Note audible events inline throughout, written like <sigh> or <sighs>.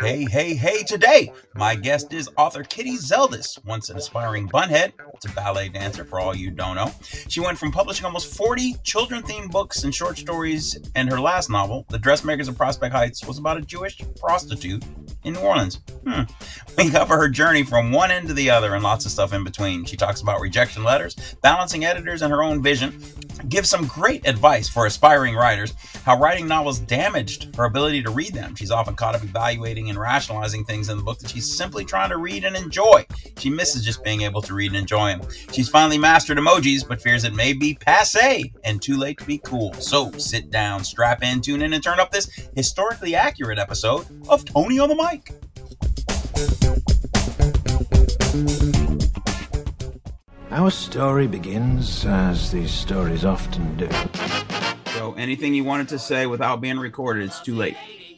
Hey, hey, hey, today my guest is author Kitty Zeldis, once an aspiring bunhead. It's a ballet dancer for all you don't know. She went from publishing almost 40 children themed books and short stories, and her last novel, The Dressmakers of Prospect Heights, was about a Jewish prostitute in New Orleans. Hmm. We cover her journey from one end to the other and lots of stuff in between. She talks about rejection letters, balancing editors, and her own vision. Gives some great advice for aspiring writers, how writing novels damaged her ability to read them. She's often caught up evaluating and rationalizing things in the book that she's simply trying to read and enjoy. She misses just being able to read and enjoy them. She's finally mastered emojis, but fears it may be passe and too late to be cool. So sit down, strap in, tune in, and turn up this historically accurate episode of Tony on the Mic. Our story begins, as these stories often do. So anything you wanted to say without being recorded, it's too late.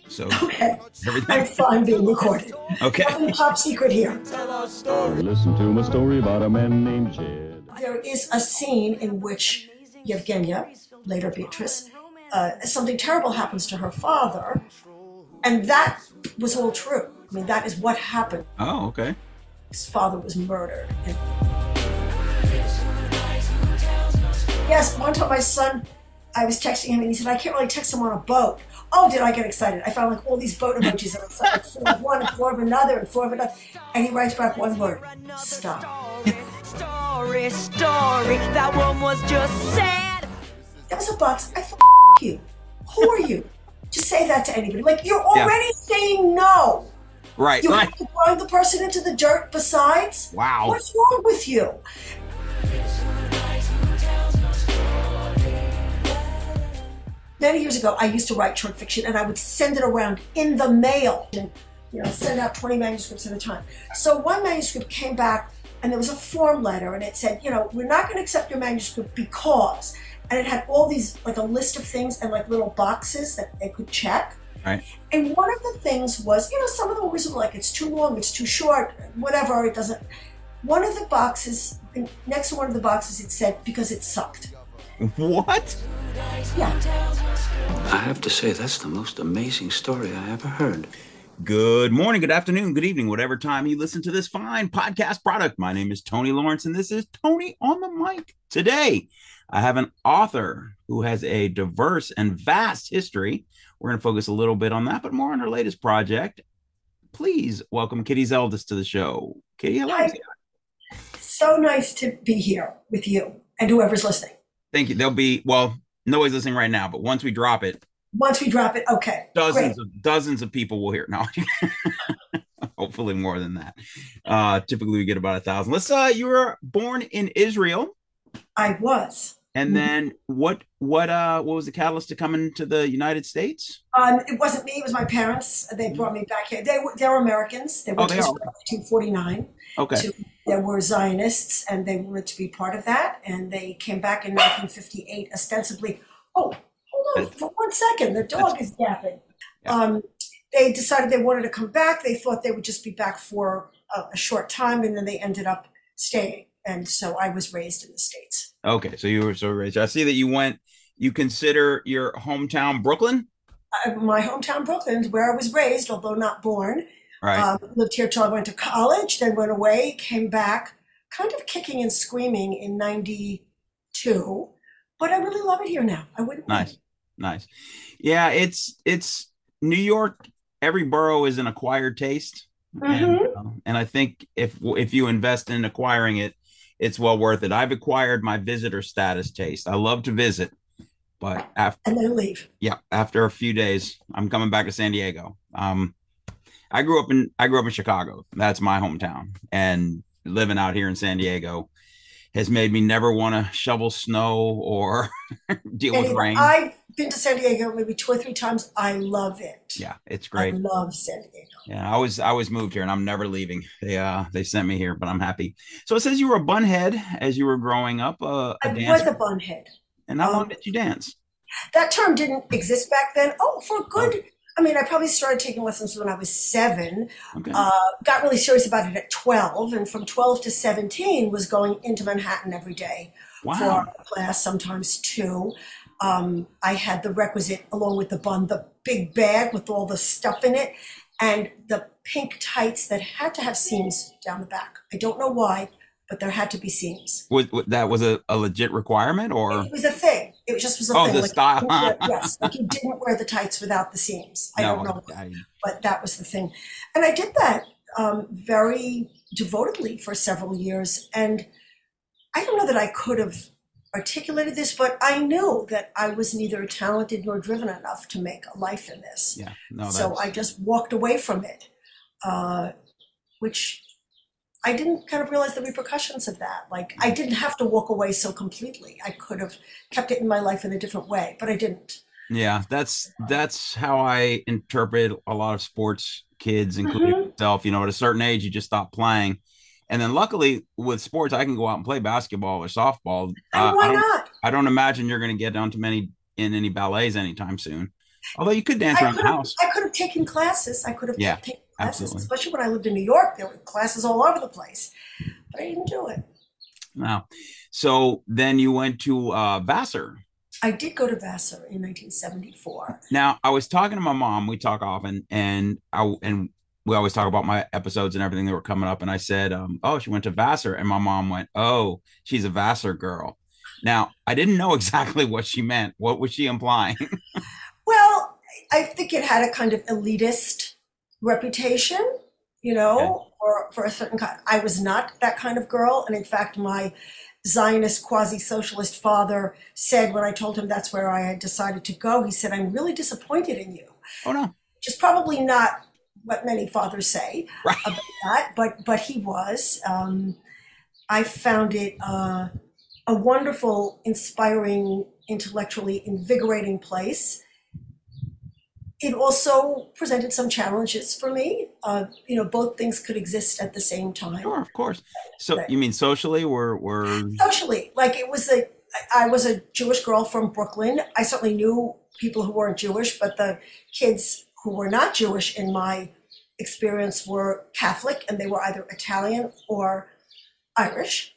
So <laughs> Okay. everything I'm fine being recorded. okay. Nothing top secret here. Listen to my story about a man named Jed. There is a scene in which Yevgenia, later Beatrice, uh, something terrible happens to her father, and that was all true. I mean, that is what happened. Oh, okay. His father was murdered. And yes, one time my son, I was texting him and he said, I can't really text him on a boat. Oh, did I get excited? I found like all these boat emojis and it's like four of one and four of another and four of another. And he writes back one word, stop. Story, story, that one was just sad. That was a box. I f- you. Who are you? To say that to anybody. Like, you're already saying no. Right, You right. have to throw the person into the dirt besides? Wow. What's wrong with you? Many years ago, I used to write short fiction and I would send it around in the mail. And, you know, send out 20 manuscripts at a time. So one manuscript came back and there was a form letter and it said, you know, we're not going to accept your manuscript because. And it had all these, like a list of things and like little boxes that they could check. Right. And one of the things was, you know, some of the them were like, it's too long, it's too short, whatever, it doesn't. One of the boxes, next to one of the boxes, it said, because it sucked. What? Yeah. I have to say, that's the most amazing story I ever heard. Good morning, good afternoon, good evening, whatever time you listen to this fine podcast product. My name is Tony Lawrence, and this is Tony on the Mic. Today, I have an author who has a diverse and vast history. We're going to focus a little bit on that, but more on her latest project. Please welcome Kitty Zeldis to the show. Kitty, hello. Hi. So nice to be here with you and whoever's listening. Thank you. There'll be, well, nobody's listening right now, but once we drop it, Once we drop it, okay. dozens Great. of dozens of people will hear it. No, <laughs> hopefully more than that. Uh, typically we get about a thousand. Let's. Uh, you were born in Israel, I was. And then what? What? Uh, what was the catalyst to coming to the United States? Um, it wasn't me, it was my parents. They brought me back here. They were, they were Americans. They Oh, went they to. Israel in 1949. Okay. to there were Zionists and they wanted to be part of that. And they came back in 1958, ostensibly. Oh, hold on for one second. The dog is yapping. Yeah. Um, they decided they wanted to come back. They thought they would just be back for a, a short time, and then they ended up staying. And so I was raised in the States. Okay. So you were so raised. I see that you went. You consider your hometown Brooklyn, Uh, my hometown, Brooklyn, is where I was raised, although not born. right? Um, lived here till I went to college, then went away, came back, kind of kicking and screaming in 92. But I really love it here now. I wouldn't. leave. Nice, nice. Yeah, it's it's New York. Every borough is an acquired taste, and, Mhm. uh, and I think if if you invest in acquiring it, it's well worth it. I've acquired my visitor status taste. I love to visit, but after And then leave. yeah, after a few days, I'm coming back to San Diego. Um, I grew up in I grew up in Chicago. That's my hometown, and living out here in San Diego has made me never want to shovel snow or <laughs> deal with rain. I've been to San Diego maybe two or three times. I love it. yeah, it's great. I love San Diego. Yeah, I was I was moved here and I'm never leaving. They uh they sent me here, but I'm happy. So it says you were a bunhead as you were growing up, uh, a I was dancer. a bunhead. and how long um, did you dance? That term didn't exist back then. Oh, for good. I mean, I probably started taking lessons when I was seven. Okay. uh, got really serious about it at 12 and from 12 to 17 was going into manhattan every day wow. for class sometimes two um, i had the requisite along with the bun the big bag with all the stuff in it, and the pink tights that had to have seams down the back. I don't know why, but there had to be seams. Was, was- that was a, a legit requirement, or It was a thing. It just was a Oh, thing. the like, style. wear- <laughs> yes, like you didn't wear the tights without the seams. I don't know, I- but that was the thing. And I did that um, very devotedly for several years. And I don't know that I could have articulated this, but I knew that I was neither talented nor driven enough to make a life in this. yeah, no, so I just walked away from it, uh, which I didn't kind of realize the repercussions of that. Like I didn't have to walk away so completely. I could have kept it in my life in a different way, but I didn't. yeah, that's that's how I interpret a lot of sports kids, including Mm-hmm. myself. You know, at a certain age, you just stop playing. And then luckily with sports, I can go out and play basketball or softball. Uh, I why don't- I don't imagine you're going to get onto many in any ballets anytime soon. Although you could dance I around the house. I could have taken classes. I could have Yeah, taken classes, absolutely. especially when I lived in New York. There were classes all over the place, but I didn't do it. Wow. So then you went to uh, Vassar. I did go to Vassar in 1974. Now I was talking to my mom. We talk often, and I and we always talk about my episodes and everything that were coming up. And I said, um, "Oh, she went to Vassar," and my mom went, "Oh, she's a Vassar girl." Now I didn't know <laughs> exactly what she meant. What was she implying? <laughs> Well, I think it had a kind of elitist reputation, you know, for, for a certain kind. I was not that kind of girl. And in fact, my Zionist quasi socialist father said when I told him that's where I had decided to go, he said, I'm really disappointed in you, oh no, which is probably not what many fathers say right? about that, but but he was. Um, I found it uh, a wonderful, inspiring, intellectually invigorating place. It also presented some challenges for me. Uh, you know, both things could exist at the same time. Sure, of course. So Right. you mean socially? We're we're Socially, like it was a. I was a Jewish girl from Brooklyn. I certainly knew people who weren't Jewish, but the kids who were not Jewish in my experience were Catholic, and they were either Italian or Irish.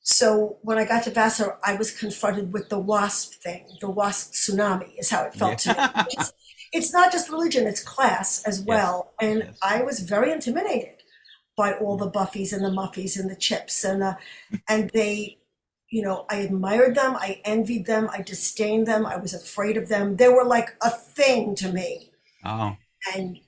So when I got to Vassar, I was confronted with the WASP thing. The WASP tsunami is how it felt to me. It's, <laughs> it's not just religion, it's class as well. And yes. I was very intimidated by all the Buffies and the Muffies and the Chips and the, and they, you know, I admired them, I envied them, I disdained them, I was afraid of them. They were like a thing to me. oh. And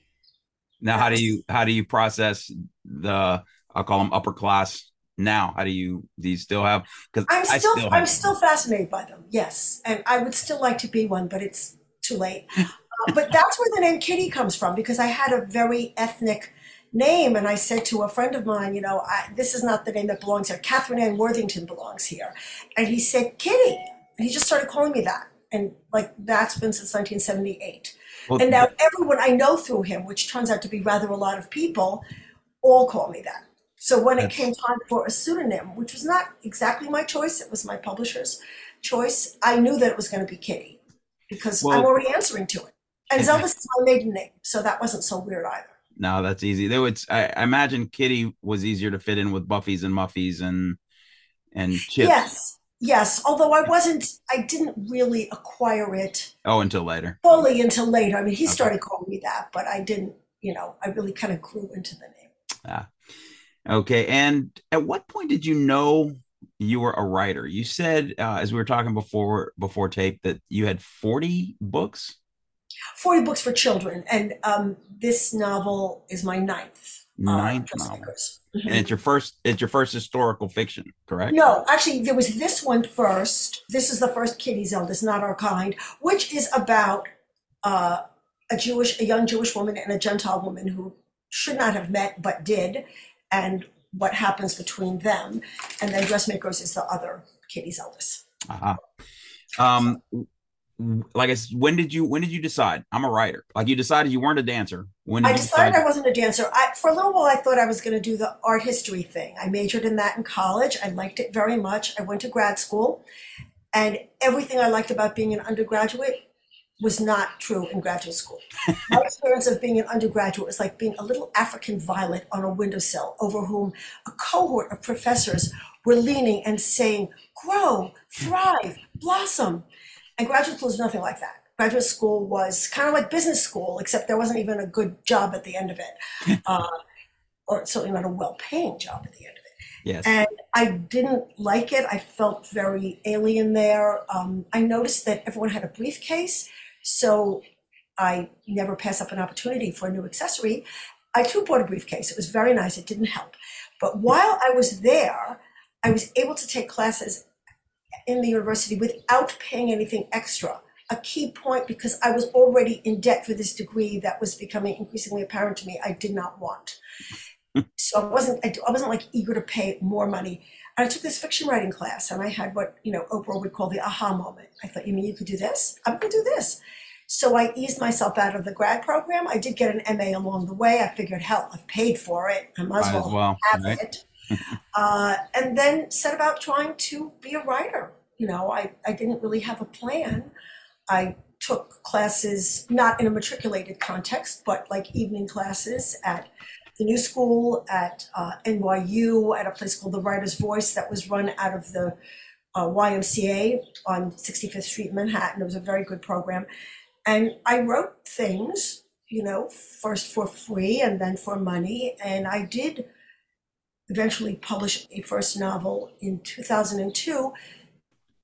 Now, how do you how do you process the I'll call them upper class now? How do you do you still have? Because I'm I still, still I'm still fascinated by them. Yes, and I would still like to be one, but it's too late. <laughs> But that's where the name Kitty comes from because I had a very ethnic name, and I said to a friend of mine, you know, I, this is not the name that belongs here. Catherine Ann Worthington belongs here, and he said Kitty, and he just started calling me that, and like that's been since 1978. Well, And now everyone I know through him, which turns out to be rather a lot of people, all call me that. So when it came time for a pseudonym, which was not exactly my choice, it was my publisher's choice, I knew that it was going to be Kitty because I'm already answering to it. And Zeldis is my maiden name, so that wasn't so weird either. No, that's easy. Though it's I, I imagine Kitty was easier to fit in with Buffy's and Muffies and and Chips. Yes, yes. Although I wasn't, I didn't really acquire it Oh, until later. fully until later. I mean, he Okay. started calling me that, but I didn't, you know, I really kind of grew into the name. Ah, Okay. And at what point did you know you were a writer? You said uh, as we were talking before before tape that you had forty books. 40 books for children, and um, this novel is my ninth. uh, Ninth Dressmakers. novel. And it's your first. It's your first historical fiction, correct? No, actually, there was this one first. This is the first Kitty Zeldis, not our kind, which is about uh, a Jewish, a young Jewish woman and a Gentile woman who should not have met but did, and what happens between them. And then Dressmakers is the other Kitty Zeldis. Uh-huh. Um, like I said, when did you when did you decide I'm a writer? Like you decided you weren't a dancer. When I decided decide? I wasn't a dancer. I, for a little while, I thought I was going to do the art history thing. I majored in that in college. I liked it very much. I went to grad school, and everything I liked about being an undergraduate was not true in graduate school. <laughs> My experience of being an undergraduate was like being a little African violet on a windowsill over whom a cohort of professors were leaning and saying, grow, thrive, blossom. And graduate school is nothing like that. graduate school was kind of like business school, except there wasn't even a good job at the end of it, <laughs> uh, or certainly not a well-paying job at the end of it. Yes. And I didn't like it. I felt very alien there. Um, I noticed that everyone had a briefcase, so I never pass up an opportunity for a new accessory. I too bought a briefcase. It was very nice. It didn't help. But while I was there, I was able to take classes in the university without paying anything extra. A key point because I was already in debt for this degree that was becoming increasingly apparent to me I did not want. <laughs> so I wasn't I wasn't like eager to pay more money. And I took this fiction writing class and I had what, you know, Oprah would call the aha moment. I thought, you mean you could do this? I'm gonna do this. So I eased myself out of the grad program. I did get an MA along the way. I figured, hell, I've paid for it. I might as well, well, have right? it. <laughs> uh, and then set about trying to be a writer. You know, I, I didn't really have a plan. I took classes, not in a matriculated context, but like evening classes at the New School, at uh, NYU, at a place called the Writer's Voice that was run out of the uh, YMCA on 65th Street in Manhattan. It was a very good program. And I wrote things, you know, first for free and then for money. And I did eventually publish a first novel in 2002,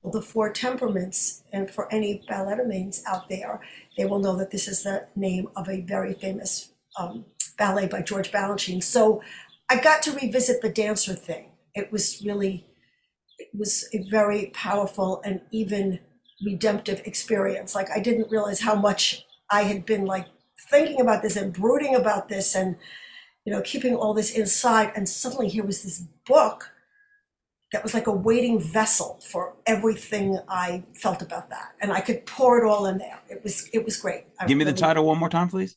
The Four Temperaments. And for any balletomanes out there, they will know that this is the name of a very famous um, ballet by George Balanchine. So I got to revisit the dancer thing. It was really, it was a very powerful and even redemptive experience. Like I didn't realize how much I had been like thinking about this and brooding about this and you know keeping all this inside and suddenly here was this book that was like a waiting vessel for everything I felt about that and I could pour it all in there. It was it was great. I Give me the title one more time, please.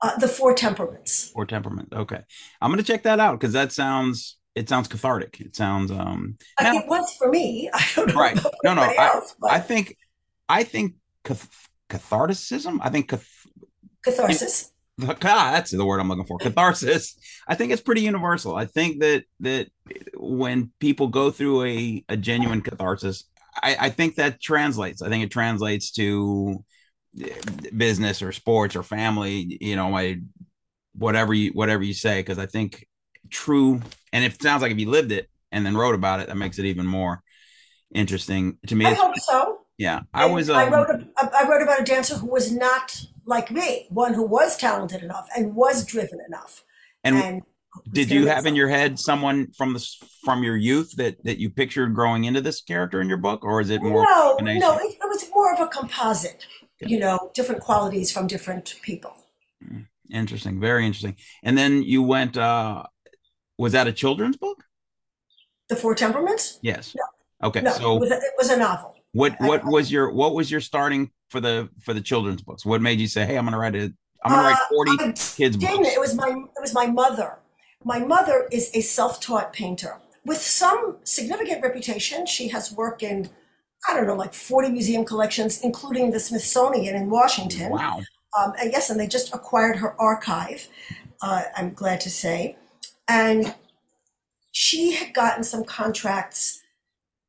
Uh, the Four Temperaments. Four Temperaments. Okay. I'm gonna check that out because that sounds it sounds cathartic. It sounds um now- it was for me. <laughs> I don't know Right. No, no, else, but I think I think cath- catharticism. I think cath- catharsis. <laughs> Ah, that's the word I'm looking for. Catharsis. I think it's pretty universal. I think that that when people go through a, a genuine catharsis, I, I think that translates. I think it translates to eh, business or sports or family. You know, my whatever you whatever you say, because I think true. And it sounds like if you lived it and then wrote about it, that makes it even more interesting to me. I hope so. yeah, I And was. I um, wrote. A, I wrote about a dancer who was not like me, one who was talented enough and was driven enough. and and did you have in your head someone from the from your youth that that you pictured growing into this character in your book or is it more no, no, it, it was more of a composite. You know, different qualities from different people. interesting very interesting and then you went uh was that a children's book The Four Temperaments. yes okay No, so it, was a, it was a novel. what what was your what was your starting for the for the children's books what made you say hey i'm gonna write a i'm gonna write Uh, 40 I kids books It was my it was my mother. My mother is a self-taught painter with some significant reputation. She has work in I don't know, like 40 museum collections, including the Smithsonian in Washington. wow Um, and yes, and they just acquired her archive, uh, I'm glad to say. And she had gotten some contracts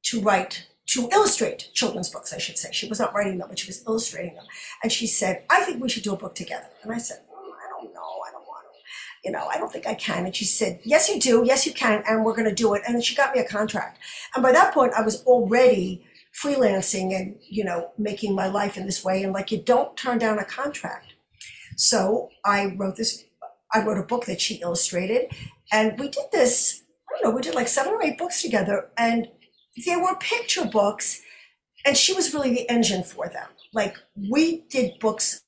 to write, to illustrate children's books, I should say. She was not writing them, but she was illustrating them. And she said, I think we should do a book together. And I said, "Mm, I don't know, I don't want to. You know, I don't think I can. And she said, Yes, you do. Yes, you can. And we're going to do it. And she got me a contract. And by that point, I was already freelancing and, you know, making my life in this way. And like, you don't turn down a contract. So I wrote this, I wrote a book that she illustrated. And we did this, I don't know, we did like seven or eight books together. And they were picture books. And she was really the engine for them. Like, we did books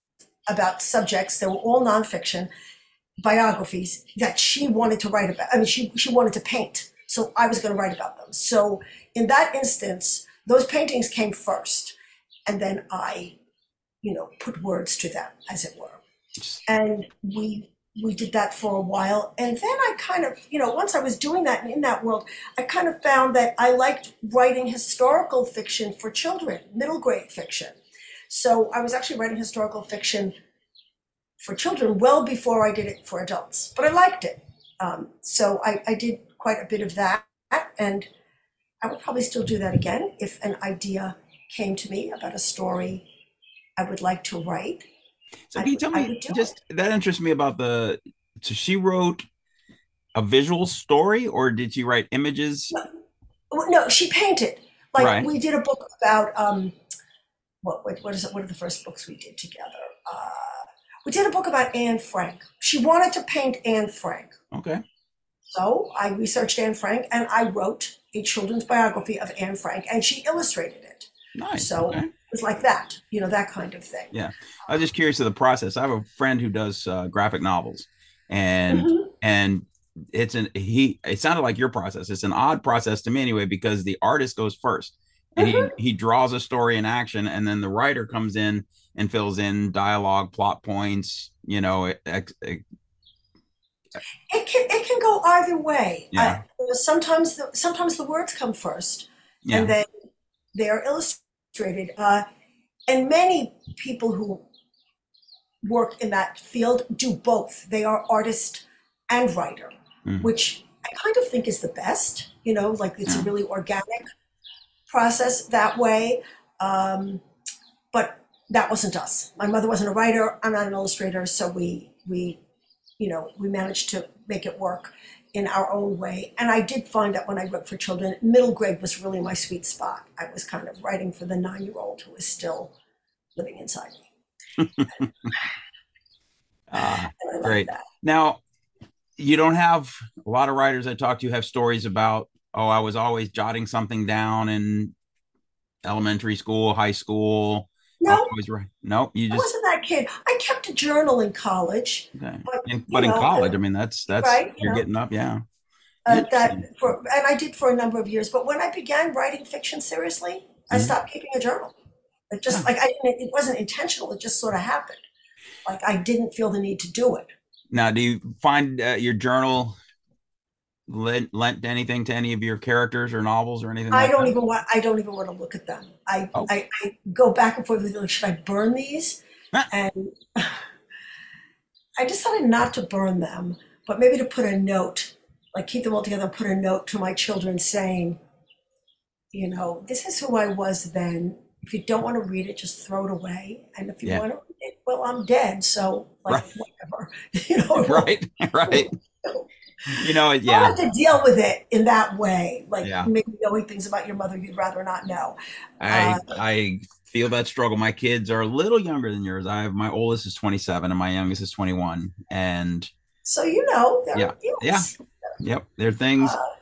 about subjects that were all nonfiction biographies that she wanted to write about. I mean, she, she wanted to paint. So I was going to write about them. So in that instance, those paintings came first. And then I, you know, put words to them, as it were. And we we did that for a while. And then I kind of, you know, once I was doing that in that world, I kind of found that I liked writing historical fiction for children, middle grade fiction. So I was actually writing historical fiction for children well before I did it for adults, but I liked it. Um, so I, I did quite a bit of that, and I would probably still do that again if an idea came to me about a story I would like to write. So can you tell me just that interests me about the so she wrote a visual story or did she write images? Well, No, she painted. Like Right. we did a book about um, what, what what is it? What are the first books we did together? Uh, we did a book about Anne Frank. She wanted to paint Anne Frank, Okay. so I researched Anne Frank and I wrote a children's biography of Anne Frank, and she illustrated it. Nice. So okay. Was like that, you know, that kind of thing. Yeah. I was just curious of the process. I have a friend who does uh, graphic novels and Mhm. and it's an he it sounded like your process. It's an odd process to me anyway because the artist goes first and Mm-hmm. he he draws a story in action and then the writer comes in and fills in dialogue, plot points, you know, ex, ex, It can it can go either way. Yeah. I, sometimes the sometimes the words come first, yeah. and then they are illustrated. Uh, and many people who work in that field do both. They are artist and writer, Mhm. which I kind of think is the best. You know, like it's a really organic process that way. Um, but that wasn't us. My mother wasn't a writer. I'm not an illustrator, so we we you know we managed to make it work in our own way. And I did find that when I wrote for children, middle grade was really my sweet spot. I was kind of writing for the nine year old who was still living inside me. Uh, <laughs> And I like Great. that. Now, you don't have a lot of writers I talk to have stories about, oh, I was always jotting something down in elementary school, high school. I was No, right. No, you I just wasn't that kid. I kept a journal in college. okay. But, In- you but in know, college, I mean, that's that's right, you you're know. getting up, yeah. Uh, that for and I did for a number of years. But when I began writing fiction seriously, I Mhm. stopped keeping a journal. It just like I didn't. It wasn't intentional. It just sort of happened. Like I didn't feel the need to do it. Now, do you find uh, your journal lent, lent anything to any of your characters or novels or anything? I like don't that? even want. I don't even want to look at them. I Oh. I, I go back and forth with like, should I burn these? Ah. And <sighs> I decided not to burn them, but maybe to put a note, like keep them all together, and put a note to my children saying, you know, this is who I was then. If you don't want to read it, just throw it away. And if you Yeah. want to read it, well, I'm dead, so like Right. whatever. <laughs> You know, right, <laughs> right. You know, You yeah, have to deal with it in that way, like Yeah. maybe knowing things about your mother you'd rather not know. I Uh, I feel that struggle. My kids are a little younger than yours. I have my oldest is 27 and my youngest is 21. And So you know, there, Yeah, yes. yep, they're things Uh,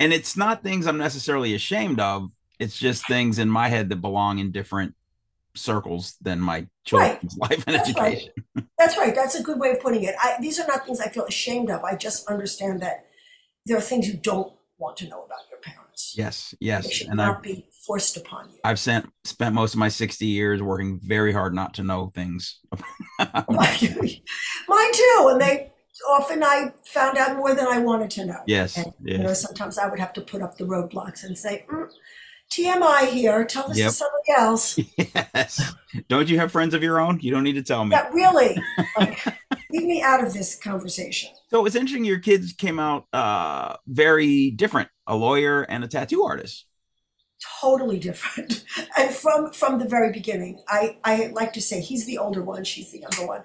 and it's not things I'm necessarily ashamed of. It's just things in my head that belong in different circles than my children's <laughs> life and That's right. education. That's right. That's a good way of putting it. I, these are not things I feel ashamed of. I just understand that there are things you don't want to know about your parents. Yes, They yes. should And I've not be forced upon you. I've sent spent most of my 60 years working very hard not to know things. <laughs> Mine too. And they often I found out more than I wanted to know. yes, And, You know, yes. sometimes I would have to put up the roadblocks and say, mm, TMI here, tell this Yep. to somebody else. <laughs> Yes. Don't you have friends of your own? You don't need to tell me. That really, <laughs> like, leave me out of this conversation. So it's interesting your kids came out uh very different, a lawyer and a tattoo artist. Totally different. <laughs> And from from the very beginning, I, I like to say he's the older one, she's the younger one.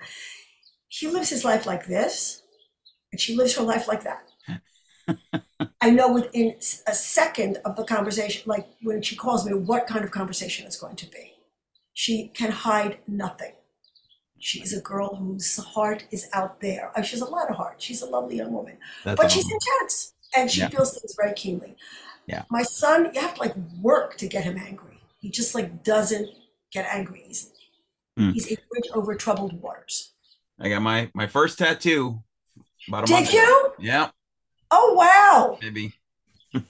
He lives his life like this, and she lives her life like that. I know within a second of the conversation, like when she calls me, what kind of conversation it's going to be. She can hide nothing. She's a girl whose heart is out there. Uh, She has a lot of heart. She's a lovely young woman. That's but she's intense and she Yeah. feels things very keenly. Yeah. My son, you have to like work to get him angry. He just like doesn't get angry easily. Hmm. He's a bridge over troubled waters. I got my my first tattoo about a Did month ago. you? Yeah, Oh wow! maybe. <laughs>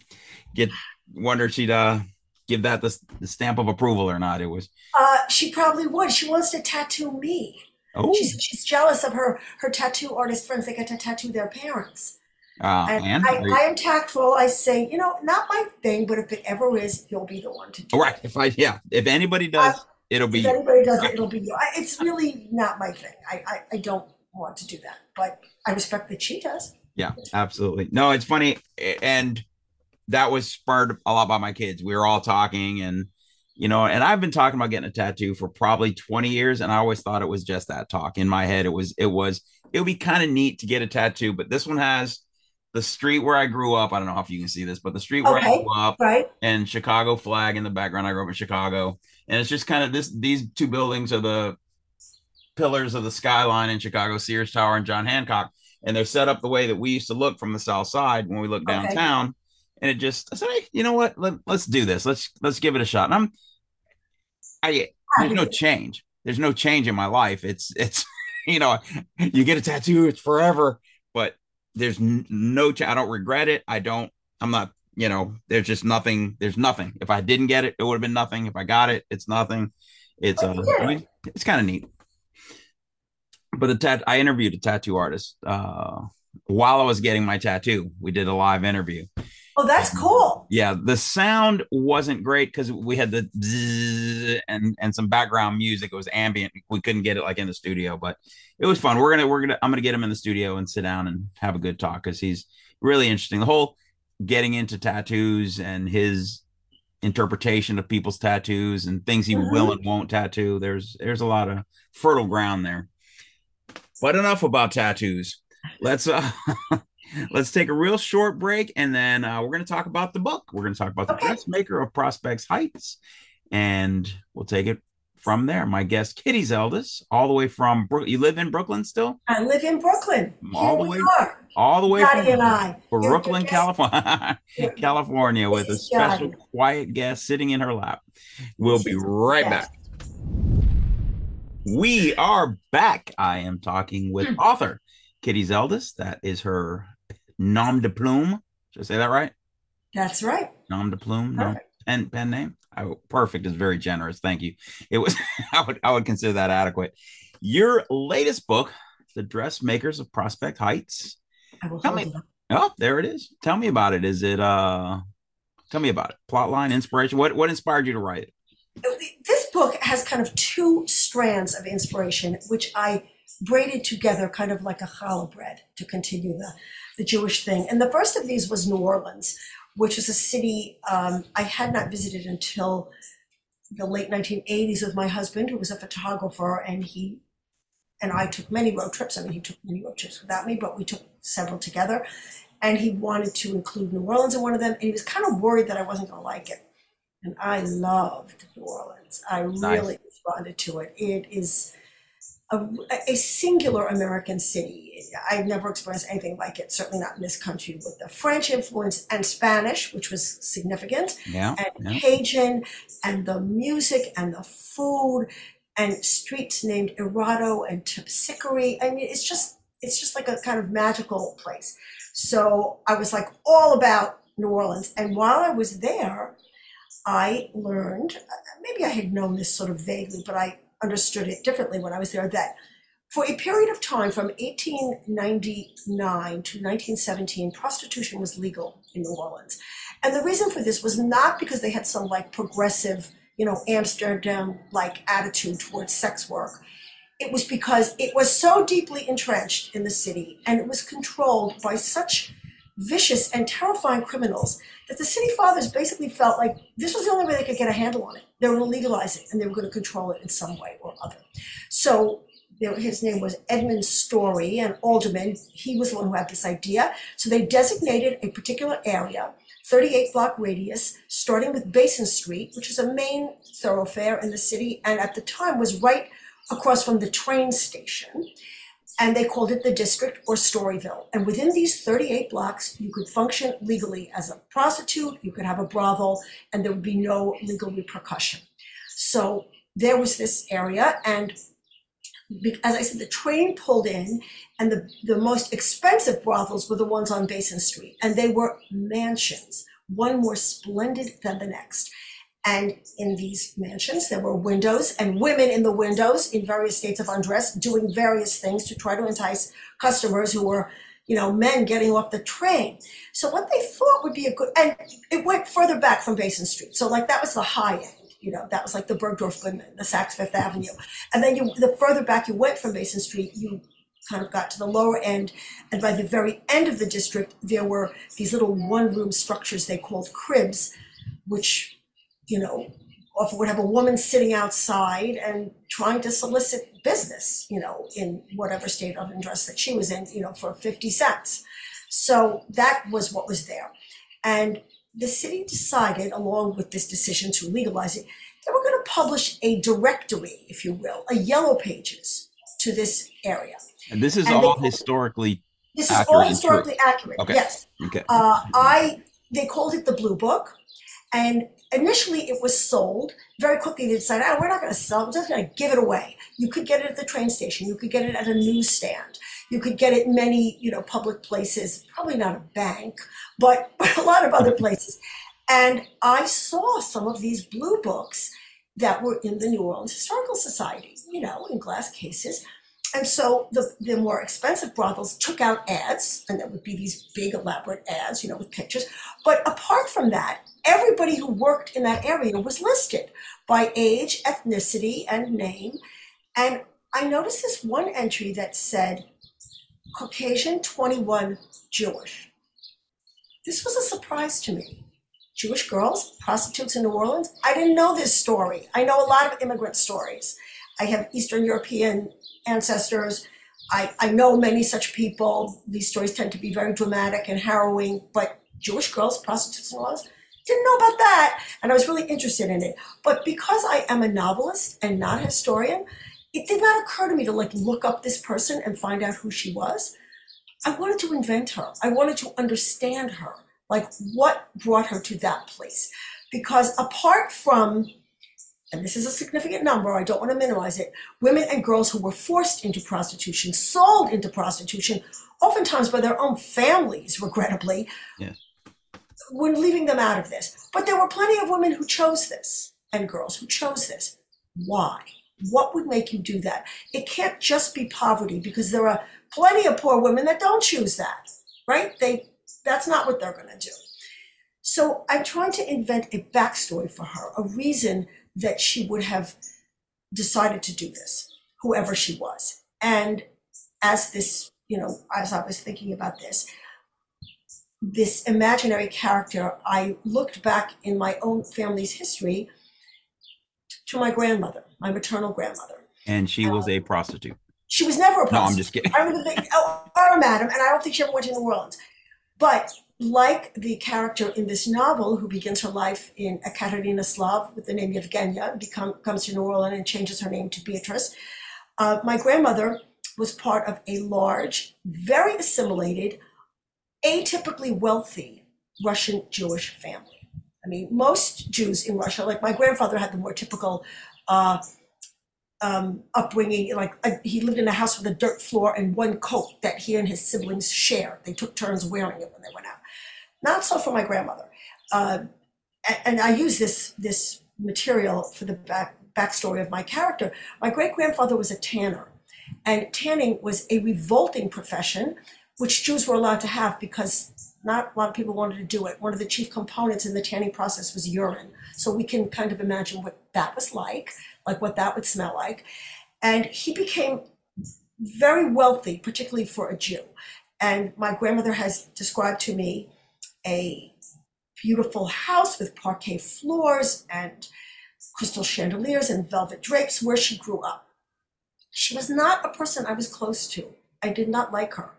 Get wonder if she'd uh give that the, the stamp of approval or not. It was Uh, she probably would. She wants to tattoo me. oh She's she's jealous of her her tattoo artist friends. They get to tattoo their parents. uh, And, and I, you- I am tactful. I say, you know, not my thing, but if it ever is, you'll be the one to do right. it. If I yeah, if anybody does, it'll be If you. anybody does it, it'll be you. I, it's really not my thing. I, I, I don't want to do that, but I respect that she does. Yeah, absolutely. No, it's funny, and that was spurred a lot by my kids. We were all talking, and you know, and I've been talking about getting a tattoo for probably 20 years, and I always thought it was just that talk. In my head, it was, it was, it would be kind of neat to get a tattoo, but this one has the street where I grew up. I don't know if you can see this, but the street where I grew up right? and Chicago flag in the background. I grew up in Chicago, and it's just kind of this. These two buildings are the pillars of the skyline in Chicago, Sears Tower and John Hancock, and they're set up the way that we used to look from the South Side when we look Okay. downtown. And it just, I said, hey, you know what? Let, let's do this. Let's let's give it a shot. And I'm, I there's no change. There's no change in my life. It's it's <laughs> you know, you get a tattoo, it's forever, but there's no ch- I don't regret it. I don't I'm not, you know, there's just nothing, there's nothing. If I didn't get it, it would have been nothing. If I got it, it's nothing. It's uh I mean, it's kind of neat. But the tat I interviewed a tattoo artist uh while I was getting my tattoo. We did a live interview. Oh, that's cool. yeah the sound wasn't great because we had the and and some background music. It was ambient. We couldn't get it like in the studio but it was fun. We're gonna we're gonna i'm gonna get him in the studio and sit down and have a good talk because he's really interesting. The whole getting into tattoos and his interpretation of people's tattoos and things he will and won't tattoo there's there's a lot of fertile ground there but enough about tattoos let's uh <laughs> let's take a real short break and then uh, we're going to talk about the book we're going to talk about the dressmaker of prospects heights and we'll take it from there my guest Kitty Zeldis, all the way from Brook. you live in brooklyn still I live in Brooklyn. All Here the way- are. all the way Dottie from and I. Brooklyn california <laughs> california with a special quiet guest sitting in her lap we'll This be right back we are back. I am talking with Hmm. author kitty zeldis. That is her nom de plume. Should i say that right? That's right. nom de plume no pen pen name? Oh, perfect is very generous. Thank you. It was <laughs> i would i would consider that adequate. Your latest book the dressmakers of prospect heights. I will Tell me- oh there it is. Tell me about it. Is it uh tell me about it. Plot line inspiration? What what inspired you to write it? This book has kind of two strands of inspiration, which I braided together kind of like a challah bread to continue the, the Jewish thing. And the first of these was New Orleans, which is a city um, I had not visited until the late 1980s with my husband, who was a photographer, and he and I took many road trips. I mean, he took many road trips without me, but we took several together. And he wanted to include New Orleans in one of them, and he was kind of worried that I wasn't going to like it. And I loved New Orleans. I really responded to it. It is a, a singular American city. I've never experienced anything like it, certainly not in this country, with the French influence and Spanish, which was significant yeah and yeah Cajun and the music and the food and streets named Erato and Terpsichore. I mean, it's just it's just like a kind of magical place. So I was like all about New Orleans. And while I was there, I learned maybe I had known this sort of vaguely, but I understood it differently when I was there that for a period of time from 1899 to 1917, prostitution was legal in New Orleans. And the reason for this was not because they had some like progressive, you know, Amsterdam like attitude towards sex work. It was because it was so deeply entrenched in the city and it was controlled by such vicious and terrifying criminals that the city fathers basically felt like this was the only way they could get a handle on it. They were going to legalize it and they were going to control it in some way or other. So his name was Edmund Story, an alderman. He was the one who had this idea. So they designated a particular area, 38 block radius, starting with Basin Street, which is a main thoroughfare in the city, and at the time was right across from the train station. And they called it the district or Storyville. And within these 38 blocks, you could function legally as a prostitute, you could have a brothel, and there would be no legal repercussion. So there was this area, and as I said, the train pulled in, and the, the most expensive brothels were the ones on Basin Street, and they were mansions, one more splendid than the next. And in these mansions, there were windows and women in the windows in various states of undress doing various things to try to entice customers who were, you know, men getting off the train. So what they thought would be a good, and it went further back from Basin Street. So like that was the high end, you know, that was like the Bergdorf Goodman, the Saks Fifth Avenue. And then you, the further back you went from Basin Street, you kind of got to the lower end. And by the very end of the district, there were these little one room structures they called cribs, which, you know, often would have a woman sitting outside and trying to solicit business, you know, in whatever state of undress that she was in, you know, for 50 cents. So that was what was there. And the city decided, along with this decision to legalize it, they were going to publish a directory, if you will, a yellow pages to this area. And this is And all they- historically This is all historically accurate. Okay. Yes. okay. Uh, I they called it the Blue Book, and initially it was sold. Very quickly they decided, oh, we're not going to sell. We're just going to give it away. You could get it at the train station. You could get it at a newsstand. You could get it many, you know, public places. Probably not a bank, but but <laughs> a lot of other places. And I saw some of these blue books that were in the New Orleans Historical Society, you know, in glass cases. And so the, the more expensive brothels took out ads, and there would be these big elaborate ads, you know, with pictures. But apart from that, everybody who worked in that area was listed by age, ethnicity, and name. And I noticed this one entry that said Caucasian 21 Jewish. This was a surprise to me. Jewish girls, prostitutes in New Orleans. I didn't know this story. I know a lot of immigrant stories. I have Eastern European ancestors. I, I know many such people. These stories tend to be very dramatic and harrowing, but Jewish girls, prostitutes New Orleans, didn't know about that. And I was really interested in it. But because I am a novelist and not a historian, it did not occur to me to like look up this person and find out who she was. I wanted to invent her. I wanted to understand her. Like what brought her to that place? Because apart from, and this is a significant number, I don't want to minimize it, women and girls who were forced into prostitution, sold into prostitution, oftentimes by their own families, regrettably, Yes. we're leaving them out of this. But there were plenty of women who chose this and girls who chose this. Why? What would make you do that? It can't just be poverty because there are plenty of poor women that don't choose that, right? They that's not what they're going to do. So I'm trying to invent a backstory for her, a reason that she would have decided to do this, whoever she was. And as this, you know, as I was thinking about this, this imaginary character, I looked back in my own family's history to my grandmother, my maternal grandmother. And she was a um, prostitute. She was never a prostitute. No. I'm just kidding. I don't think, oh, oh, madam, and I don't think she ever went to New Orleans. But like the character in this novel who begins her life in Ekaterinoslav with the name Yevgenia, become, comes to New Orleans and changes her name to Beatrice, uh, my grandmother was part of a large, very assimilated, atypically wealthy Russian Jewish family. I mean, most Jews in Russia, like my grandfather had the more typical uh, um, upbringing. Like uh, he lived in a house with a dirt floor and one coat that he and his siblings shared. They took turns wearing it when they went out. Not so for my grandmother. Uh, a- and I use this this material for the back backstory of my character. My great grandfather was a tanner, and tanning was a revolting profession, which Jews were allowed to have because not a lot of people wanted to do it. One of the chief components in the tanning process was urine, so we can kind of imagine what that was like, like what that would smell like. And he became very wealthy, particularly for a Jew. And my grandmother has described to me a beautiful house with parquet floors and crystal chandeliers and velvet drapes where she grew up. She was not a person I was close to. I did not like her.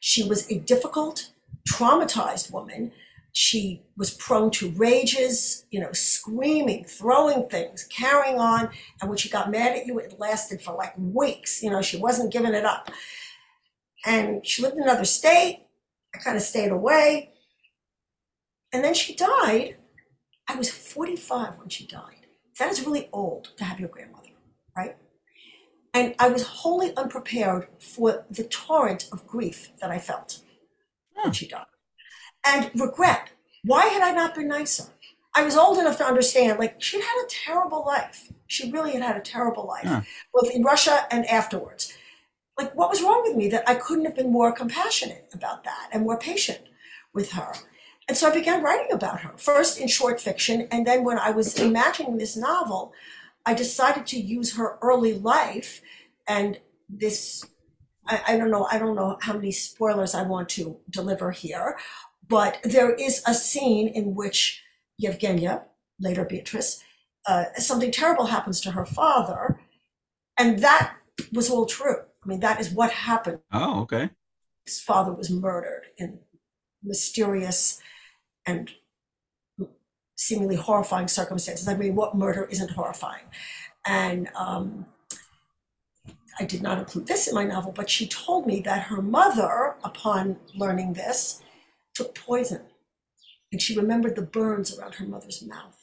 She was a difficult, traumatized woman. She was prone to rages, you know, screaming, throwing things, carrying on. And when she got mad at you, it lasted for like weeks. You know, she wasn't giving it up. And she lived in another state. I kind of stayed away. And then she died. I was 45 when she died. That is really old to have your grandmother, right? And I was wholly unprepared for the torrent of grief that I felt when she died. And regret. Why had I not been nicer? I was old enough to understand, like, she'd had a terrible life. She really had had a terrible life, Yeah. both in Russia and afterwards. Like, what was wrong with me that I couldn't have been more compassionate about that and more patient with her? And so I began writing about her, first in short fiction, and then when I was imagining this novel, I decided to use her early life and this I, I don't know I don't know how many spoilers I want to deliver here, but there is a scene in which Yevgenia, later Beatrice, uh, something terrible happens to her father, and that was all true. I mean, that is what happened. Oh, okay. His father was murdered in mysterious and seemingly horrifying circumstances. I mean, what murder isn't horrifying? And um, I did not include this in my novel, but she told me that her mother, upon learning this, took poison. And she remembered the burns around her mother's mouth.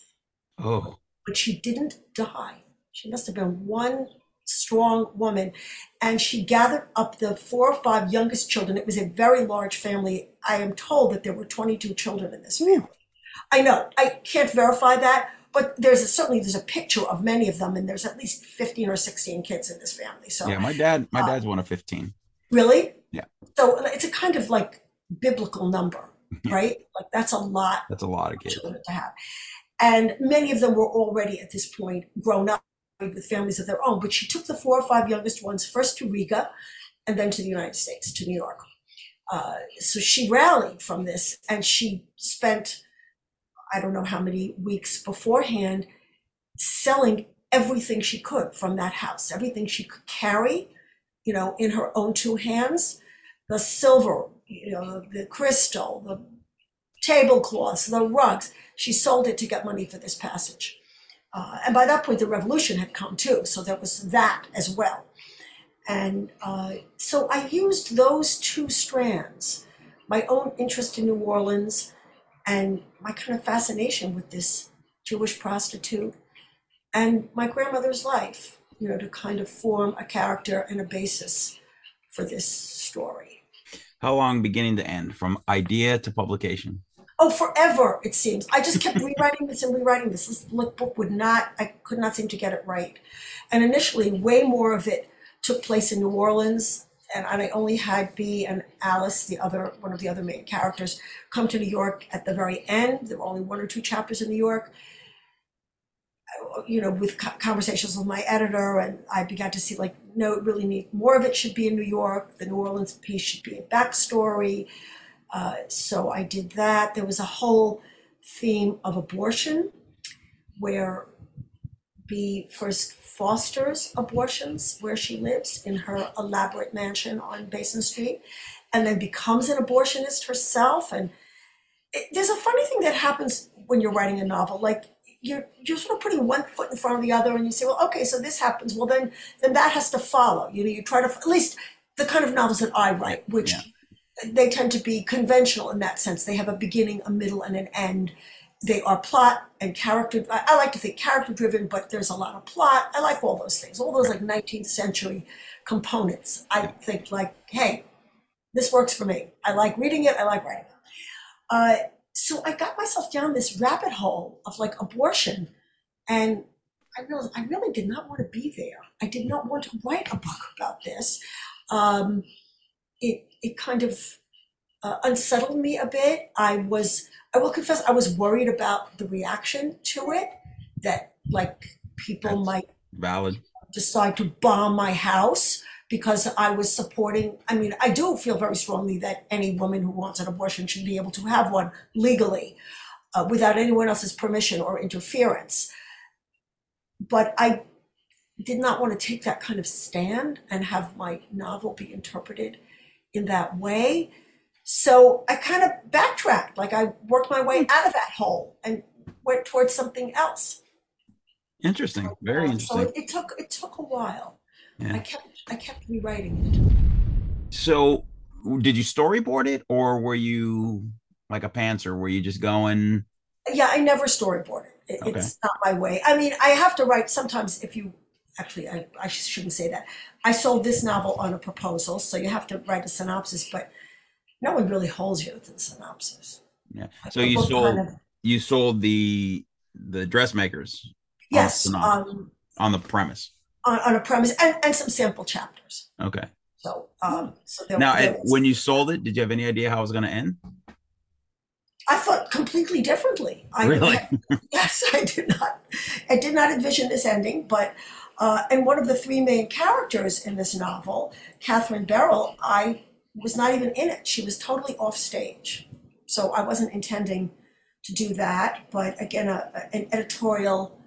Oh, But she didn't die. She must have been one strong woman. And she gathered up the four or five youngest children. It was a very large family. I am told that there were 22 children in this family. I know, I can't verify that, but there's a, certainly there's a picture of many of them, and there's at least 15 or 16 kids in this family. So yeah. My dad, my Uh, dad's one of fifteen. Really? Yeah. So it's a kind of like biblical number, <laughs> right? Like that's a lot That's a lot of of kids. children to have. And many of them were already at this point grown up with families of their own. But she took the four or five youngest ones first to Riga and then to the United States, to New York. Uh, so she rallied from this and she spent, I don't know how many weeks beforehand, selling everything she could from that house, everything she could carry, you know, in her own two hands the silver, you know, the crystal, the tablecloths, the rugs. She sold it to get money for this passage. Uh, and by that point, the revolution had come too, so there was that as well. And uh, so I used those two strands my own interest in New Orleans and my kind of fascination with this Jewish prostitute and my grandmother's life, you know, to kind of form a character and a basis for this story. How long, beginning to end, from idea to publication? Oh, forever, it seems. I just kept rewriting this and rewriting this. This lookbook would not, I could not seem to get it right. And initially, way more of it took place in New Orleans. And I only had B and Alice, the other one of the other main characters, come to New York at the very end. There were only one or two chapters in New York. You know, with conversations with my editor, and I began to see like, no, it really need more of it should be in New York. The New Orleans piece should be a backstory. Uh, so I did that. There was a whole theme of abortion where B first fosters abortions where she lives in her elaborate mansion on Basin Street and then becomes an abortionist herself. And it, there's a funny thing that happens when you're writing a novel. Like you're, you're sort of putting one foot in front of the other and you say, well, okay, so this happens. Well, then, then that has to follow. You know, you try to, at least the kind of novels that I write, which Yeah. They tend to be conventional in that sense. They have a beginning, a middle, and an end. They are plot and character. I, I like to think character driven, but there's a lot of plot. I like all those things, all those like 19th century components. I think like, hey, this works for me. I like reading it. I like writing it. Uh, so I got myself down this rabbit hole of like abortion, and I realized I really did not want to be there. I did not want to write a book about this. Um, it it kind of uh, unsettled me a bit. I was, I will confess, I was worried about the reaction to it. That like people That's- might Valid. decide to bomb my house because I was supporting. I mean, I do feel very strongly that any woman who wants an abortion should be able to have one legally uh, without anyone else's permission or interference. But I did not want to take that kind of stand and have my novel be interpreted in that way. So I kind of backtracked, like I worked my way out of that hole and went towards something else. Interesting. Very Uh, So interesting. it, it took it took a while. Yeah. I kept I kept rewriting it. So, did you storyboard it, or were you like a pantser? Were you just going? Yeah, I never storyboard it. it Okay. It's not my way. I mean, I have to write sometimes. If you actually, I, I shouldn't say that. I sold this novel on a proposal, so you have to write a synopsis, but no one really holds you to the synopsis. Yeah. So you sold kind of- you sold the the dressmakers yes, um, on the premise. on, on a premise and, and some sample chapters. Okay. So, um, so there, Now, there was- when you sold it, did you have any idea how it was going to end? I thought completely differently. I, Really? <laughs> yes, I did not. I did not envision this ending, but uh, and one of the three main characters in this novel, Catherine Beryl, I was not even in it. She was totally off stage, so I wasn't intending to do that. But again, a, an editorial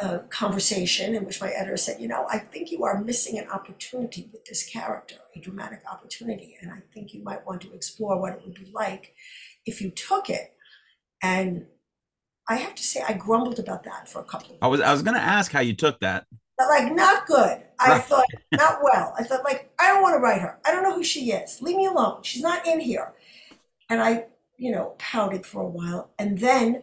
a conversation in which my editor said, you know, I think you are missing an opportunity with this character, a dramatic opportunity, and I think you might want to explore what it would be like if you took it. And I have to say, I grumbled about that for a couple of I was I was gonna ask how you took that. but like not good. I Right. thought <laughs> not well. I thought like I don't want to write her. I don't know who she is. Leave me alone. She's not in here. And I, you know, pouted for a while, and then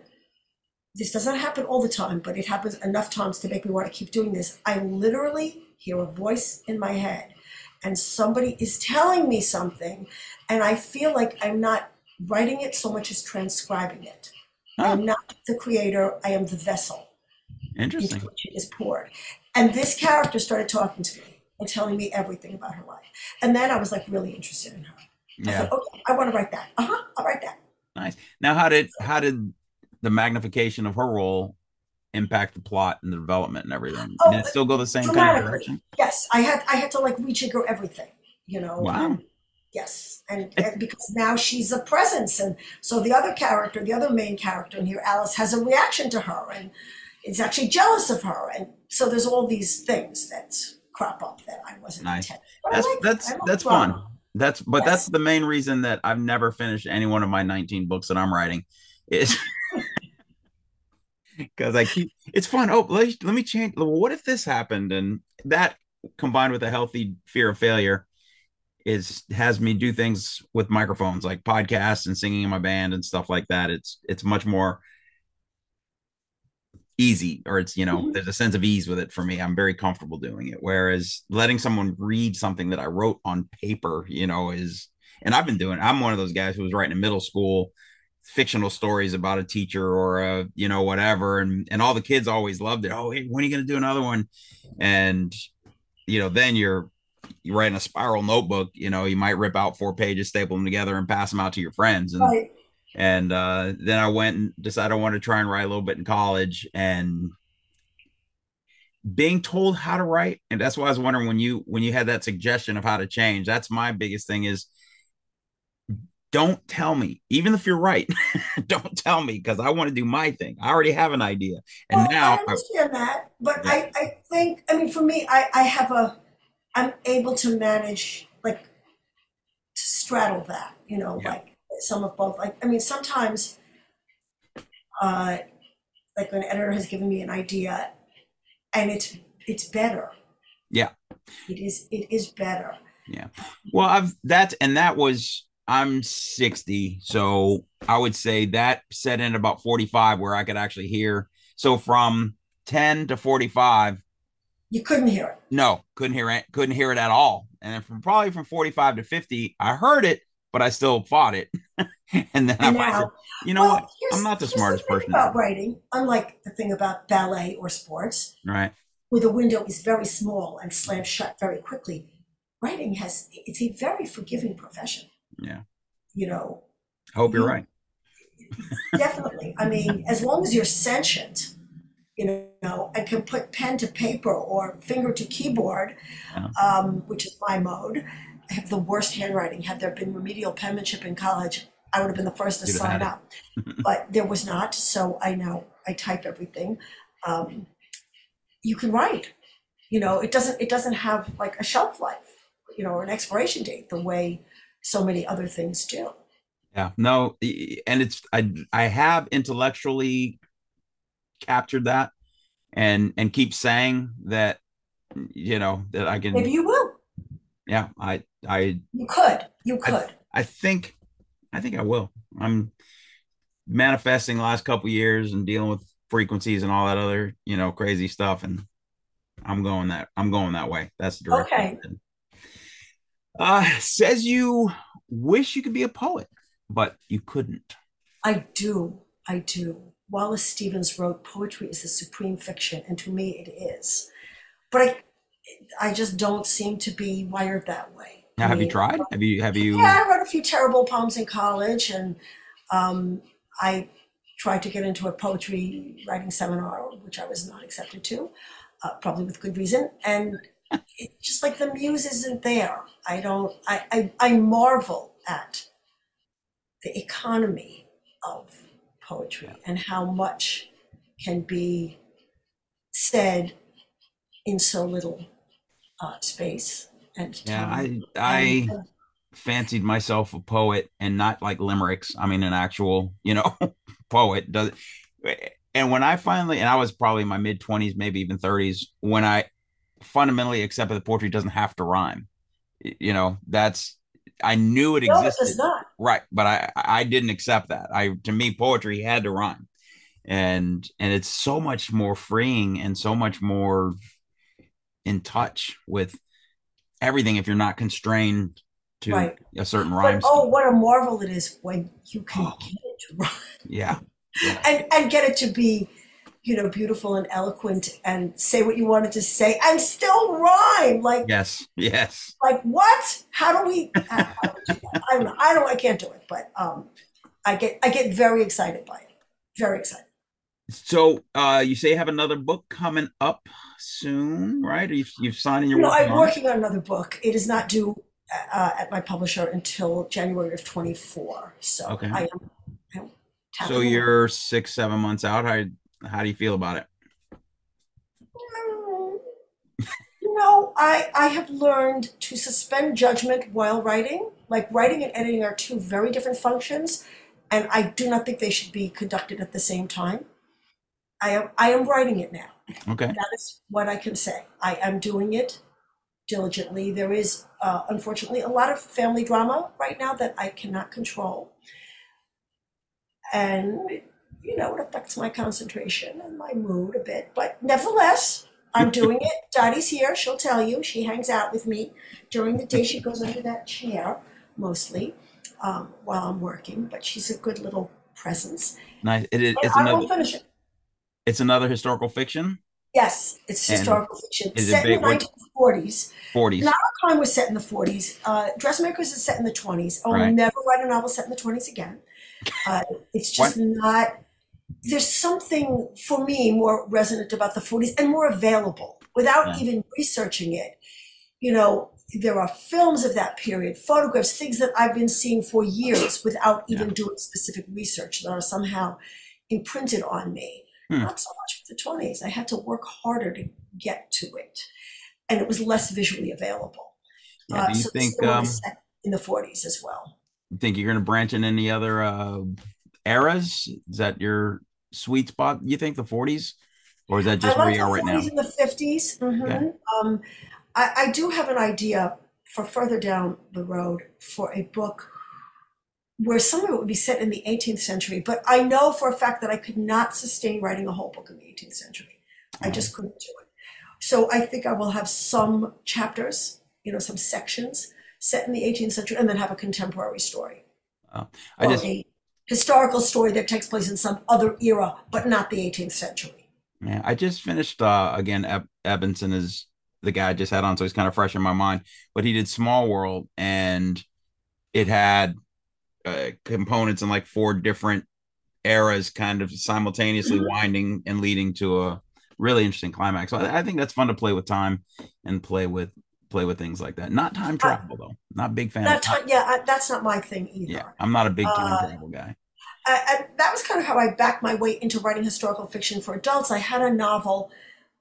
this doesn't happen all the time, but it happens enough times to make me want to keep doing this. I literally hear a voice in my head, and somebody is telling me something, and I feel like I'm not writing it so much as transcribing it. I am not the creator. I am the vessel into Interesting. which it is poured. And this character started talking to me and telling me everything about her life. And then I was like really interested in her. I Yeah. thought, okay, I want to write that. Uh huh. I'll write that. Nice. Now, how did how did the magnification of her role impact the plot and the development and everything? Oh, did it still go the same kind of direction? Yes, I had I had to like rejigger everything. You know. Wow. Yes, and, and because now she's a presence, and so the other character, the other main character in here, Alice, has a reaction to her, and is actually jealous of her, and so there's all these things that crop up that I wasn't Nice. intending. That's like that's that's drama. fun. That's but Yes. that's the main reason that I've never finished any one of my 19 books that I'm writing is <laughs> because I keep it's fun. Oh, let, let me change. What if this happened? And that combined with a healthy fear of failure is has me do things with microphones like podcasts and singing in my band and stuff like that. It's it's much more easy or it's you know Mhm. there's a sense of ease with it for me. I'm very comfortable doing it. Whereas letting someone read something that i wrote on paper you know is and i've been doing i'm one of those guys who was writing in middle school fictional stories about a teacher or a you know whatever. And and all the kids always loved it. Oh hey when are you going to do another one? And you know then you're you write in a spiral notebook you know you might rip out four pages staple them together and pass them out to your friends and Right. and uh, then I went and decided I wanted to try and write a little bit in college and being told how to write and that's why I was wondering when you when you had that suggestion of how to change that's my biggest thing is don't tell me even if you're right <laughs> don't tell me because I want to do my thing I already have an idea and well, now I understand that, but Yeah. I, I think I mean for me I, I have a I'm able to manage like to straddle that, you know, Yeah. like some of both. Like I mean sometimes uh like an editor has given me an idea and it's it's better. Yeah. It is it is better. Yeah. Well, I've that and that was I'm 60, so I would say that set in about 45 where I could actually hear. So from 10 to 45, You couldn't hear it. no, couldn't hear it, couldn't hear it at all. And then from probably from 45 to 50, I heard it, but I still fought it. <laughs> and then I And finally now- said, you know Well, what? I'm not the smartest thing person. about writing, unlike the thing about ballet or sports. Right. where the window is very small and slams shut very quickly. Writing has it's a very forgiving profession. Yeah. You know, I hope you're right. <laughs> definitely. I mean, as long as you're sentient, you know, I can put pen to paper or finger to keyboard, Yeah. um, which is my mode. I have the worst handwriting. Had there been remedial penmanship in college, I would have been the first to You'd sign up. but there was not, so I now I type everything. Um, you can write. You know, it doesn't it doesn't have like a shelf life, you know, or an expiration date the way so many other things do. Yeah. No, and it's I I have intellectually captured that and and keep saying that you know that I can Maybe you will. yeah, I I You could. You could. I think I think I will. I'm manifesting the last couple years and dealing with frequencies and all that other, you know, crazy stuff and I'm going that I'm going that way. That's the direction. Okay. Uh says you wish you could be a poet, but you couldn't. I do. I do. Wallace Stevens wrote poetry is the supreme fiction, and to me it is. But I I just don't seem to be wired that way. Now, I have you tried? Have you have you Yeah, I wrote a few terrible poems in college, and um, I tried to get into a poetry writing seminar, which I was not accepted to, uh, probably with good reason. And it's just like the muse isn't there. I don't. I I, I marvel at the economy of poetry and how much can be said in so little uh, space and Yeah, time. I I And- fancied myself a poet and not like limericks. I mean, an actual, you know, <laughs> poet does. And when I finally, and I was probably in my mid twenties, maybe even thirties, when I fundamentally accepted that poetry doesn't have to rhyme. You know, that's I knew it no, it existed, does not. right? But I I didn't accept that. I to me, poetry had to rhyme, and and it's so much more freeing and so much more in touch with everything if you're not constrained to Right. a certain rhyme. But oh, what a marvel it is when you can Oh. get it to rhyme yeah, <laughs> and, and get it to be, you know, beautiful and eloquent and say what you wanted to say and still rhyme. Like, yes, yes. like what? How do we? <laughs> How, how do we do? I don't know. I don't. I can't do it. But um, I get I get very excited by it. Very excited. So uh, you say you have another book coming up soon, right? Or you've, you've signed and you're You know, working I'm on working on another book. It is not due uh, at my publisher until January of 24. So Okay. I am. I'm So you're six, seven months out. How how do you feel about it? You know, I I have learned to suspend judgment while writing. Like writing and editing are two very different functions, and I do not think they should be conducted at the same time. I am I am writing it now. Okay. That is what I can say. I am doing it diligently. There is, uh, unfortunately, a lot of family drama right now that I cannot control. And, you know, it affects my concentration and my mood a bit. But nevertheless, I'm doing it. Dottie's here. She'll tell you. She hangs out with me. During the day, she goes under that chair mostly um, while I'm working. But she's a good little presence. Nice. It, it, it's I another it. it's another historical fiction. Yes, it's And historical fiction. It's it Set in the 1940s. 40s. Not was set in the 40s. Uh, Dressmakers is set in the 20s. I will Right. never write a novel set in the 20s again. <laughs> Uh, it's just not. There's something for me more resonant about the 40s and more available without Yeah. even researching it. You know, there are films of that period, photographs, things that I've been seeing for years without even doing specific research that are somehow imprinted on me. Hmm. Not so much with the 20s. I had to work harder to get to it, and it was less visually available. Yeah, do you so this think, um, set in the 40s as well. You think you're going to branch in any other uh, eras? Is that your sweet spot? You think the 40s, or is that just I where like you are right now? In the 50s. Mhm. Okay. Um, I, I do have an idea for further down the road for a book where some of it would be set in the 18th century, but I know for a fact that I could not sustain writing a whole book in the 18th century. I just couldn't do it. So I think I will have some chapters, you know, some sections set in the 18th century and then have a contemporary story. Oh, I just a historical story that takes place in some other era, but not the 18th century. Yeah, I just finished uh again Eb- Evison is the guy I just had on, so he's kind of fresh in my mind. But he did Small World and it had uh, components in like four different eras kind of simultaneously Mhm. winding and leading to a really interesting climax. So I, I think that's fun to play with time and play with play with things like that. Not time travel though. Not big fan time. time, yeah, I, that's not my thing either. Yeah, I'm not a big time Uh, travel guy. I, that was kind of how I backed my way into writing historical fiction for adults. I had a novel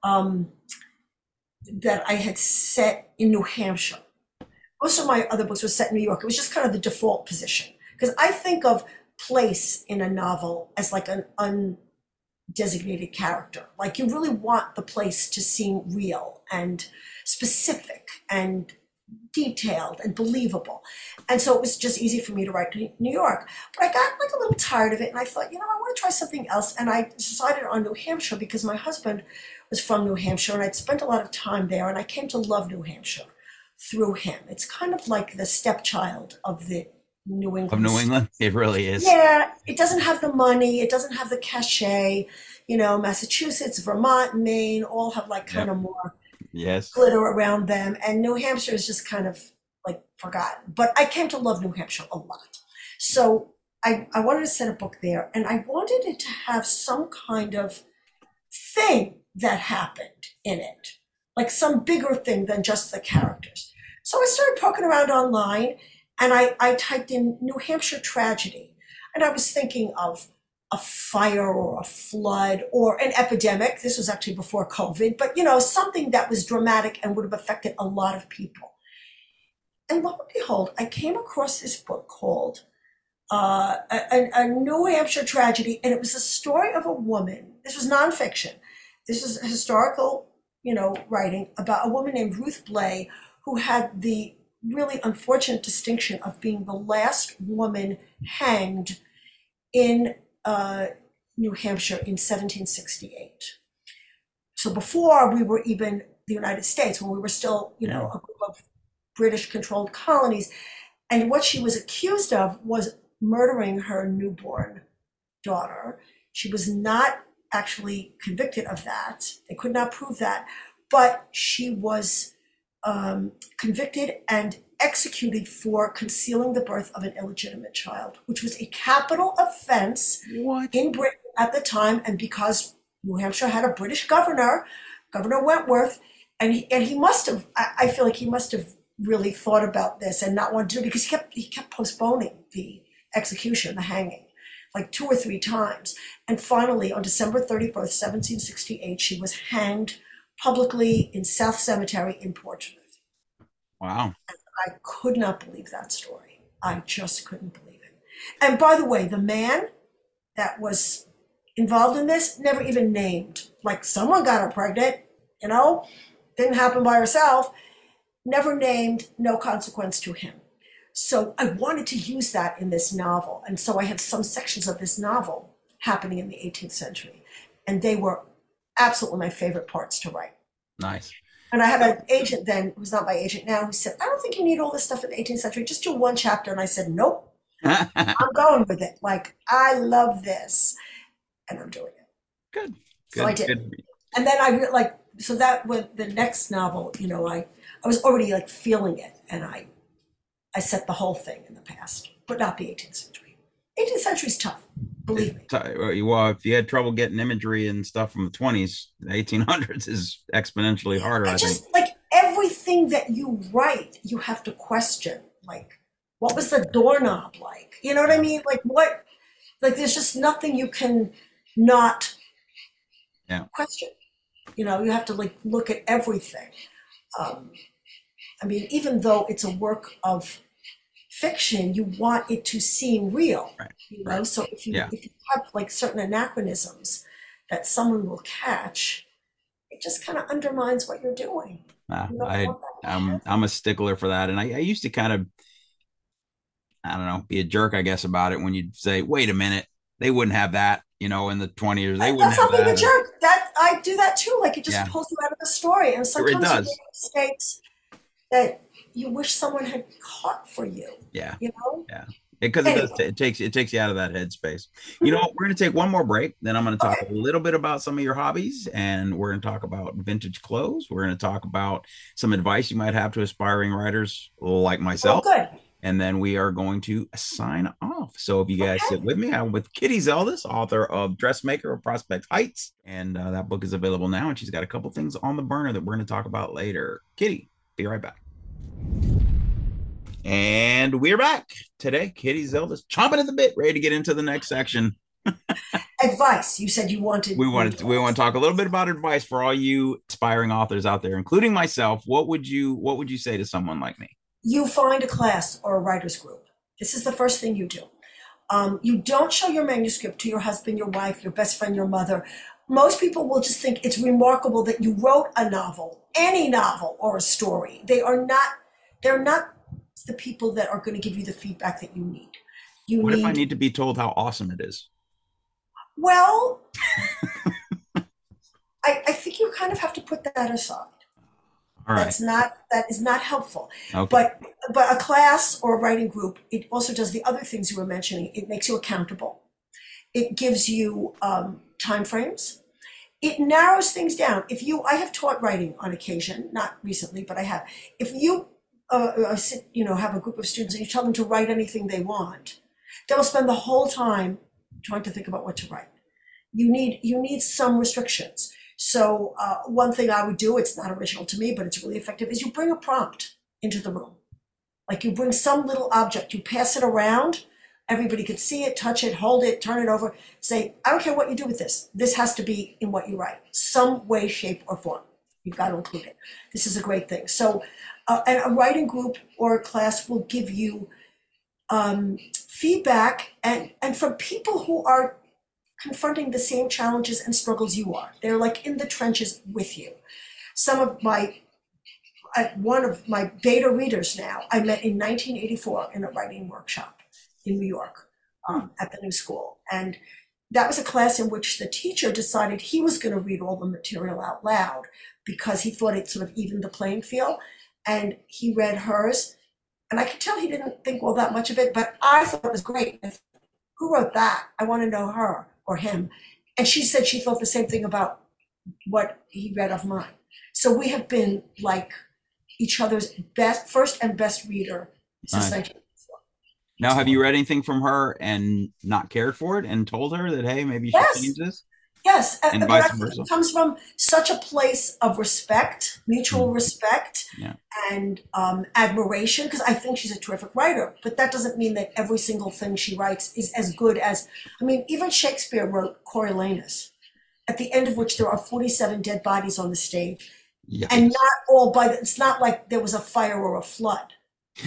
um, that I had set in New Hampshire. Most of my other books were set in New York. It was just kind of the default position because I think of place in a novel as like an undesignated character. Like you really want the place to seem real and specific and detailed and believable. And so it was just easy for me to write to New York. But I got like a little tired of it and I thought, you know, I want to try something else. And I decided on New Hampshire because my husband was from New Hampshire and I'd spent a lot of time there and I came to love New Hampshire through him. It's kind of like the stepchild of the New England. Of New England, it really is. Yeah, it doesn't have the money, it doesn't have the cachet. You know, Massachusetts, Vermont, Maine all have like kind Yep. of more Yes. glitter around them, and New Hampshire is just kind of like forgotten. But I came to love New Hampshire a lot. So I, I wanted to set a book there, and I wanted it to have some kind of thing that happened in it, like some bigger thing than just the characters. So I started poking around online, and I, I typed in New Hampshire tragedy, and I was thinking of a fire or a flood or an epidemic. This was actually before COVID, but you know, something that was dramatic and would have affected a lot of people. And lo and behold, I came across this book called uh, a, a New Hampshire Tragedy, and it was a story of a woman. This was nonfiction. This is historical, you know, writing about a woman named Ruth Blay who had the really unfortunate distinction of being the last woman hanged in uh, New Hampshire in 1768. So before we were even the United States, when we were still, you know, a group of British controlled colonies. And what she was accused of was murdering her newborn daughter. She was not actually convicted of that. They could not prove that, but she was um, convicted and executed for concealing the birth of an illegitimate child, which was a capital offense What? in Britain at the time. And because New Hampshire had a British governor, Governor Wentworth, and he, and he must have, I, I feel like he must have really thought about this and not wanted to do it because he kept, he kept postponing the execution, the hanging, like two or three times. And finally, on December 31st, 1768, she was hanged publicly in South Cemetery in Portsmouth. Wow. I could not believe that story. I just couldn't believe it. And by the way, the man that was involved in this never even named. Like someone got her pregnant, you know, didn't happen by herself. Never named, no consequence to him. So I wanted to use that in this novel. And so I had some sections of this novel happening in the 18th century. And they were absolutely my favorite parts to write. Nice. And I had an agent then, who's not my agent now, who said, I don't think you need all this stuff in the 18th century. Just do one chapter. And I said, Nope, <laughs> I'm going with it. Like, I love this. And I'm doing it. Good. So I did. Good. And then I re- like, so that when the next novel, you know, I, I was already like feeling it. And I, I set the whole thing in the past, but not the 18th century. 18th century's tough, believe me. T- Well, if you had trouble getting imagery and stuff from the 20s, the 1800s is exponentially harder, I And think. just like everything that you write, you have to question. Like, what was the doorknob like? You know what I mean? Like, what? Like, there's just nothing you can not Yeah. question. You know, you have to like look at everything. Um, I mean, even though it's a work of fiction, you want it to seem real. Right, You know, so if you Yeah. if you have like certain anachronisms that someone will catch, it just kind of undermines what you're doing. Nah, You I, want that to I'm. I'm a stickler for that. And I, I used to kind of, I don't know, be a jerk, I guess, about it when you'd say, wait a minute, they wouldn't have that, you know, in the 20s. They wouldn't That's have not being that. a jerk. That I do that too. Like it just Yeah. pulls you out of the story, and sometimes you make mistakes that you wish someone had caught for you. Yeah. You know. because it, Anyway. t- it takes it takes you out of that headspace. You know, we're going to take one more break. Then I'm going to talk Okay. a little bit about some of your hobbies, and we're going to talk about vintage clothes. We're going to talk about some advice you might have to aspiring writers like Oh, myself, good. and then we are going to sign off. So if you guys Okay. sit with me, I'm with Kitty Zeldis, author of Dressmaker of Prospect Heights, and uh, that book is available now. And she's got a couple things on the burner that we're going to talk about later. Kitty, be right back. And we're back today. Kitty Zeldis chomping at the bit, ready to get into the next section. Advice. You said you wanted. We wanted to, we want to talk a little bit about advice for all you aspiring authors out there, including myself. What would you what would you say to someone like me? You find a class or a writers group. This is the first thing you do. Um, you don't show your manuscript to your husband, your wife, your best friend, your mother. Most people will just think it's remarkable that you wrote a novel, any novel or a story. They are not. They're not the people that are going to give you the feedback that you need. You What need, if I need to be told how awesome it is? well. <laughs> I, I think you kind of have to put that aside. All right. That's not that is not helpful. Okay. But but a class or a writing group, it also does the other things you were mentioning. It makes you accountable. It gives you um, time frames. It narrows things down. If you, I have taught writing on occasion, not recently, but I have. If you uh, uh, sit, you know, have a group of students and you tell them to write anything they want, they'll spend the whole time trying to think about what to write. You need you need some restrictions. So uh, one thing I would do, it's not original to me, but it's really effective, is you bring a prompt into the room. Like you bring some little object, you pass it around, Everybody could see it, touch it, hold it, turn it over, say, I don't care what you do with this. This has to be in what you write, some way, shape, or form. You've got to include it. This is a great thing. So, uh, and a writing group or a class will give you um, feedback and, and from people who are confronting the same challenges and struggles you are. They're like in the trenches with you. Some of my, uh, one of my beta readers now, I met in 1984 in a writing workshop in New York um, at the new school. And that was a class in which the teacher decided he was going to read all the material out loud because he thought it sort of evened the playing field. And he read hers. And I could tell he didn't think all that much of it, but I thought it was great. If, who wrote that? I want to know her or him. And she said she thought the same thing about what he read of mine. So we have been like each other's best, first and best reader since Nice. 1984. Now, have you read anything from her and not cared for it and told her that, hey, maybe should Yes. change this? Yes, and, And but I vice think versa. it comes from such a place of respect, mutual Mm. respect, Yeah. and um, admiration. Because I think she's a terrific writer, but that doesn't mean that every single thing she writes is as good as. I mean, even Shakespeare wrote Coriolanus, at the end of which there are forty-seven dead bodies on the stage, Yeah. and not all by. The, it's not like there was a fire or a flood.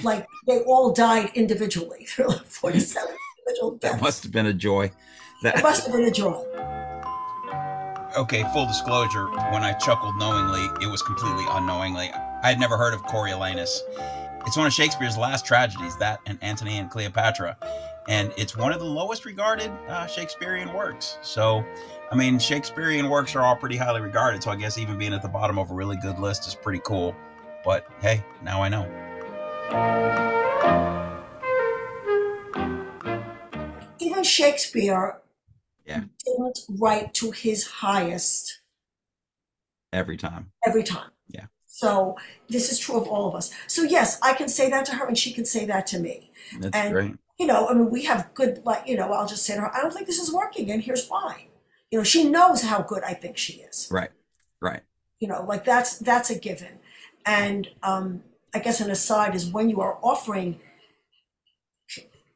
Like they all died individually. <laughs> There were like forty-seven individual that deaths. must have been a joy. it That must have been a joy. okay, full disclosure, when I chuckled knowingly, it was completely unknowingly. I had never heard of Coriolanus. It's one of Shakespeare's last tragedies, that and Antony and Cleopatra. And it's one of the lowest regarded uh, Shakespearean works. So, I mean, Shakespearean works are all pretty highly regarded. So I guess even being at the bottom of a really good list is pretty cool. But hey, now I know. Even Shakespeare Yeah. didn't write to his highest Every time. every time. Yeah. So this is true of all of us. So yes, I can say that to her and she can say that to me. That's And- great. You know, I mean we have good like, you know, I'll just say to her, I don't think this is working and here's why. You know, she knows how good I think she is. Right. Right. You know, like that's that's a given. And um I guess an aside is when you are offering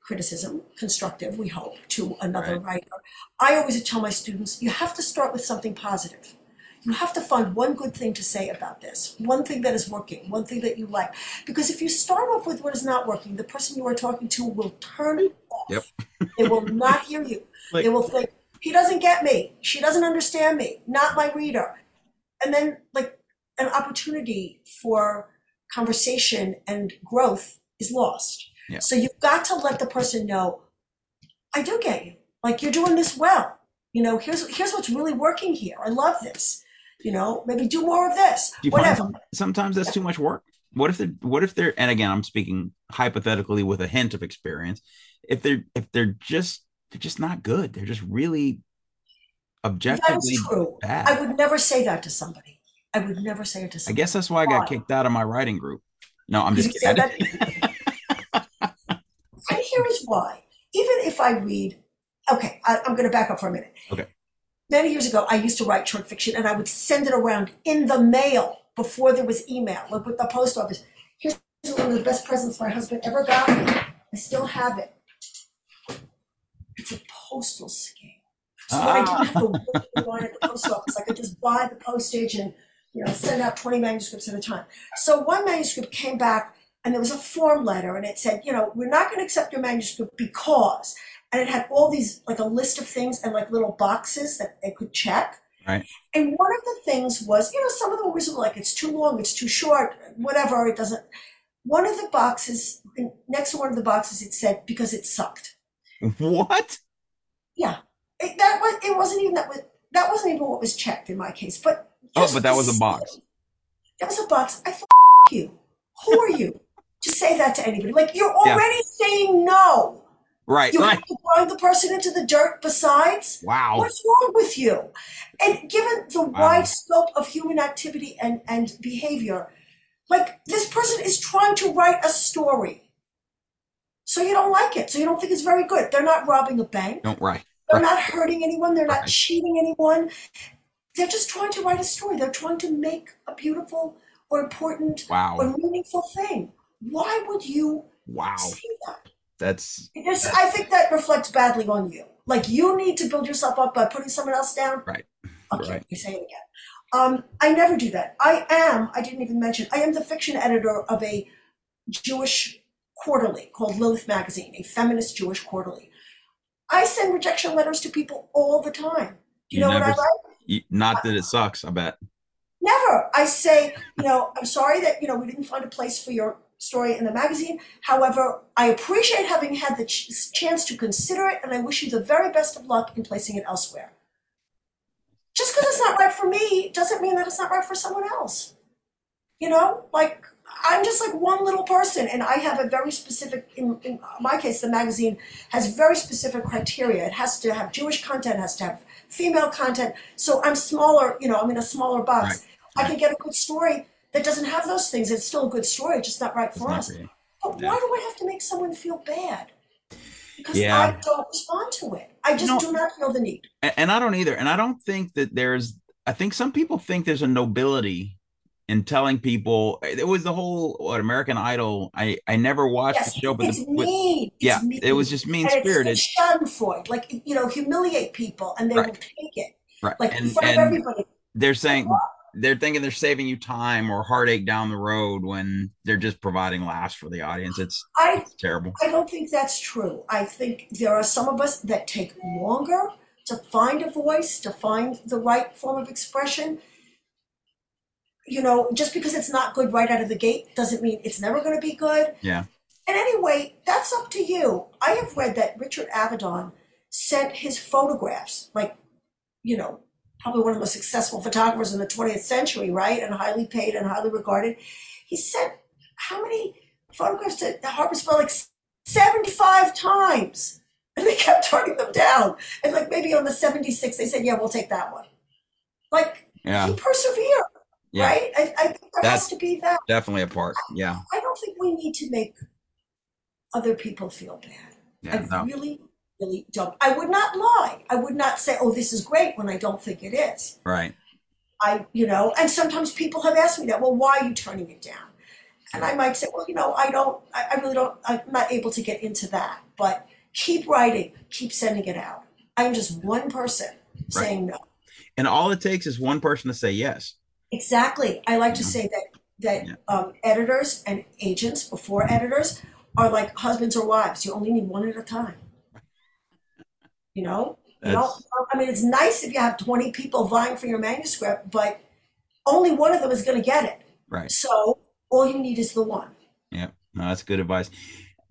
criticism, constructive, we hope, to another writer, I always tell my students, you have to start with something positive. You have to find one good thing to say about this, one thing that is working, one thing that you like. Because if you start off with what is not working, the person you are talking to will turn off. Yep. they will not hear you. <laughs> Like- they will think, he doesn't get me. She doesn't understand me. Not my reader. And then, like, an opportunity for conversation and growth is lost. Yeah. So you've got to let the person know, I do get you. Like you're doing this well. You know, here's here's what's really working here. I love this. You know, maybe do more of this. Do you find Whatever. sometimes that's too much work? What if they're what if they're and again I'm speaking hypothetically with a hint of experience. If they're if they're just they're just not good. They're just really That objectively is true. bad. I would never say that to somebody. I would never say it to someone. I guess that's why I got kicked out of my writing group. No, I'm just kidding. <laughs> And here is why. Even if I read, okay, I, I'm going to back up for a minute. Okay. Many years ago, I used to write short fiction and I would send it around in the mail before there was email, like with the post office. Here's one of the best presents my husband ever got me. I still have it. It's a postal scale. So that I ah. didn't have to wait in line at the post office. I could just buy the postage and you know send out 20 manuscripts at a time. So one manuscript came back and there was a form letter and it said, you know, we're not going to accept your manuscript because, and it had all these like a list of things and like little boxes that they could check. Right. And one of the things was, you know, some of them were like it's too long, it's too short, whatever, it doesn't. One of the boxes, next to one of the boxes, it said because it sucked. what? Yeah, it, that was. It wasn't even that was that wasn't even what was checked in my case. But Oh, but that was a box. That was a box. I thought, you. Who are you <laughs> to say that to anybody? Like you're Yeah. already saying no. Right, You right. have to grind the person into the dirt. Besides, Wow. what's wrong with you? And given the Wow. wide scope of human activity and and behavior, like this person is trying to write a story. So you don't like it. So you don't think it's very good. They're not robbing a bank. Don't right. They're Right. not hurting anyone. They're not cheating anyone. They're just trying to write a story. They're trying to make a beautiful or important Wow. or meaningful thing. Why would you Wow. say that? That's I think that reflects badly on you. Like you need to build yourself up by putting someone else down. right. Okay, Right. you say it again. Um, I never do that. I am, I didn't even mention, I am the fiction editor of a Jewish quarterly called Lilith Magazine, a feminist Jewish quarterly. I send rejection letters to people all the time. Do you, You know what I never-? You- Not that it sucks. I bet. Never. I say, you know, I'm sorry that, you know, we didn't find a place for your story in the magazine. However, I appreciate having had the ch- chance to consider it, and I wish you the very best of luck in placing it elsewhere. Just because it's not right for me doesn't mean that it's not right for someone else. You know, like I'm just like one little person, and I have a very specific. In, in my case, the magazine has very specific criteria. It has to have Jewish content, has to have female content. So I'm smaller. You know, I'm in a smaller box. I can get a good story that doesn't have those things. It's still a good story, just not right for us. you. But Yeah. why do I have to make someone feel bad? Because Yeah. I don't respond to it. I just No. do not feel the need. And I don't either. And I don't think that there's. I think some people think there's a nobility in telling people. Eh, it was the whole what American Idol. I I never watched Yes, the show, but it's the, with- mean. It's yeah, mean. it was just mean And it's, spirited. it's Schadenfreude, like you know, humiliate people, and they Right. will take it, Right. like in and front and of everybody. they're saying they're thinking they're saving you time or heartache down the road when they're just providing laughs for the audience. It's I it's terrible. I don't think that's true. I think there are some of us that take longer to find a voice, to find the right form of expression. You know, just because it's not good right out of the gate doesn't mean it's never going to be good. Yeah. And anyway, that's up to you. I have read that Richard Avedon sent his photographs, like, you know, probably one of the most successful photographers in the 20th century, right? And highly paid and highly regarded. He sent how many photographs to Harper's Ferry? Like 75 times. And they kept turning them down. And like maybe on the 76, they said, yeah, we'll take that one. Like, Yeah. he persevered, Yeah. right? I, I think there That's- has to be that. Definitely a part. Yeah. I don't think we need to make other people feel bad. Yeah. I No. really, really don't. I would not lie. I would not say, "Oh, this is great," when I don't think it is. Right. I, you know, and sometimes people have asked me that. Well, why are you turning it down? And I might say, well, you know, I don't. I, I really don't. I'm not able to get into that. But keep writing. Keep sending it out. I'm just one person saying no. And all it takes is one person to say yes. Exactly. I like to say that that Yeah. um, editors and agents before editors are like husbands or wives. You only need one at a time. You know. You know. That's- I mean, it's nice if you have twenty people vying for your manuscript, but only one of them is going to get it. Right. So all you need is the one. Yeah. No, that's good advice.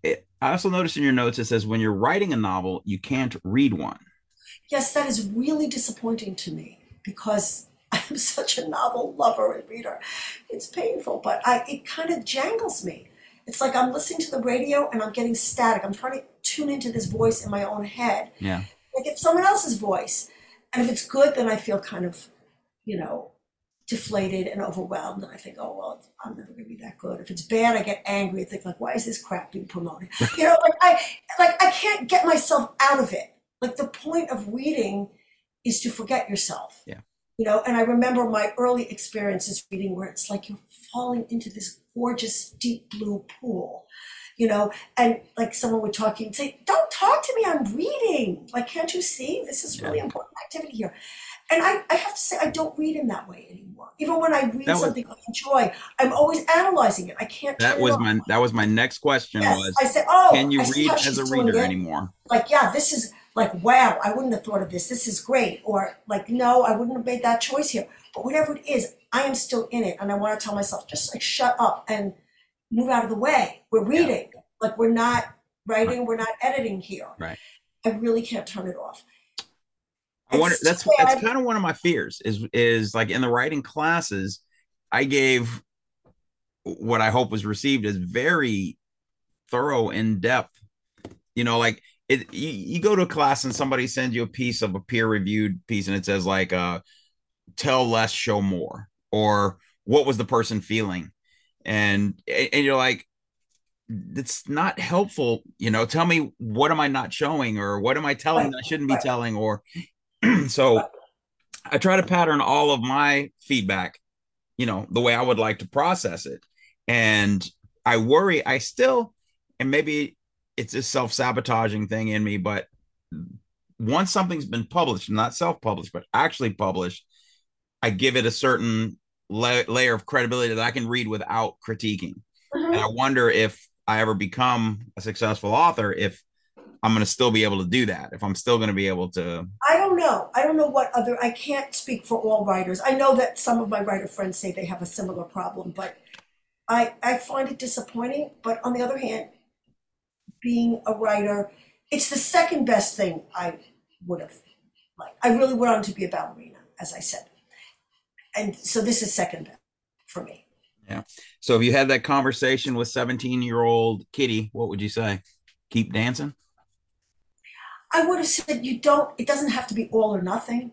It, I also noticed in your notes it says when you're writing a novel, you can't read one. Yes, that is really disappointing to me because I'm such a novel lover and reader. It's painful, but I it kind of jangles me. It's like I'm listening to the radio and I'm getting static. I'm trying to tune into this voice in my own head. Yeah. Like it's someone else's voice. And if it's good, then I feel kind of, you know, deflated and overwhelmed. And I think, oh, well, I'm never going to be that good. If it's bad, I get angry and think, like, why is this crap being promoted? <laughs> You know, like I, like I can't get myself out of it. Like the point of reading is to forget yourself. Yeah. You know, and I remember my early experiences reading where it's like you're falling into this gorgeous deep blue pool, you know, and like someone would talk to you and say, Don't talk to me, I'm reading. Like, can't you see? This is really important activity here. And I, I have to say, I don't read in that way anymore. Even when I read That was- something I enjoy, I'm always analyzing it. I can't. That was my that was my next question Yes. was I said, oh, can you I read as a reader anymore? Like, yeah, this is like, wow, I wouldn't have thought of this. This is great. Or like, no, I wouldn't have made that choice here. But whatever it is, I am still in it. And I want to tell myself, just like, shut up and move out of the way. We're reading. Like, we're not writing, we're not editing here. Right. I really can't turn it off. I wonder that's that's kind of one of my fears is is like in the writing classes, I gave what I hope was received as very thorough, in depth. You know, like it you, you go to a class and somebody sends you a piece of a peer reviewed piece and it says like uh tell less, show more, or what was the person feeling? And and you're like, it's not helpful, you know. Tell me what am I not showing, or what am I telling I shouldn't be telling, or <clears throat> so I try to pattern all of my feedback, you know, the way I would like to process it. And I worry, I still, and maybe it's a self-sabotaging thing in me, but once something's been published, not self-published, but actually published, I give it a certain la- layer of credibility that I can read without critiquing. Mhm. And I wonder if I ever become a successful author, if I'm going to still be able to do that, if I'm still going to be able to. I don't know. I don't know what other. I can't speak for all writers. I know that some of my writer friends say they have a similar problem, but I I find it disappointing. But on the other hand, being a writer, it's the second best thing I would have liked. I really wanted to be a ballerina, as I said, and so this is second best for me. Yeah. So if you had that conversation with 17 year old Kitty, what would you say? Keep dancing? I would have said you don't. It doesn't have to be all or nothing.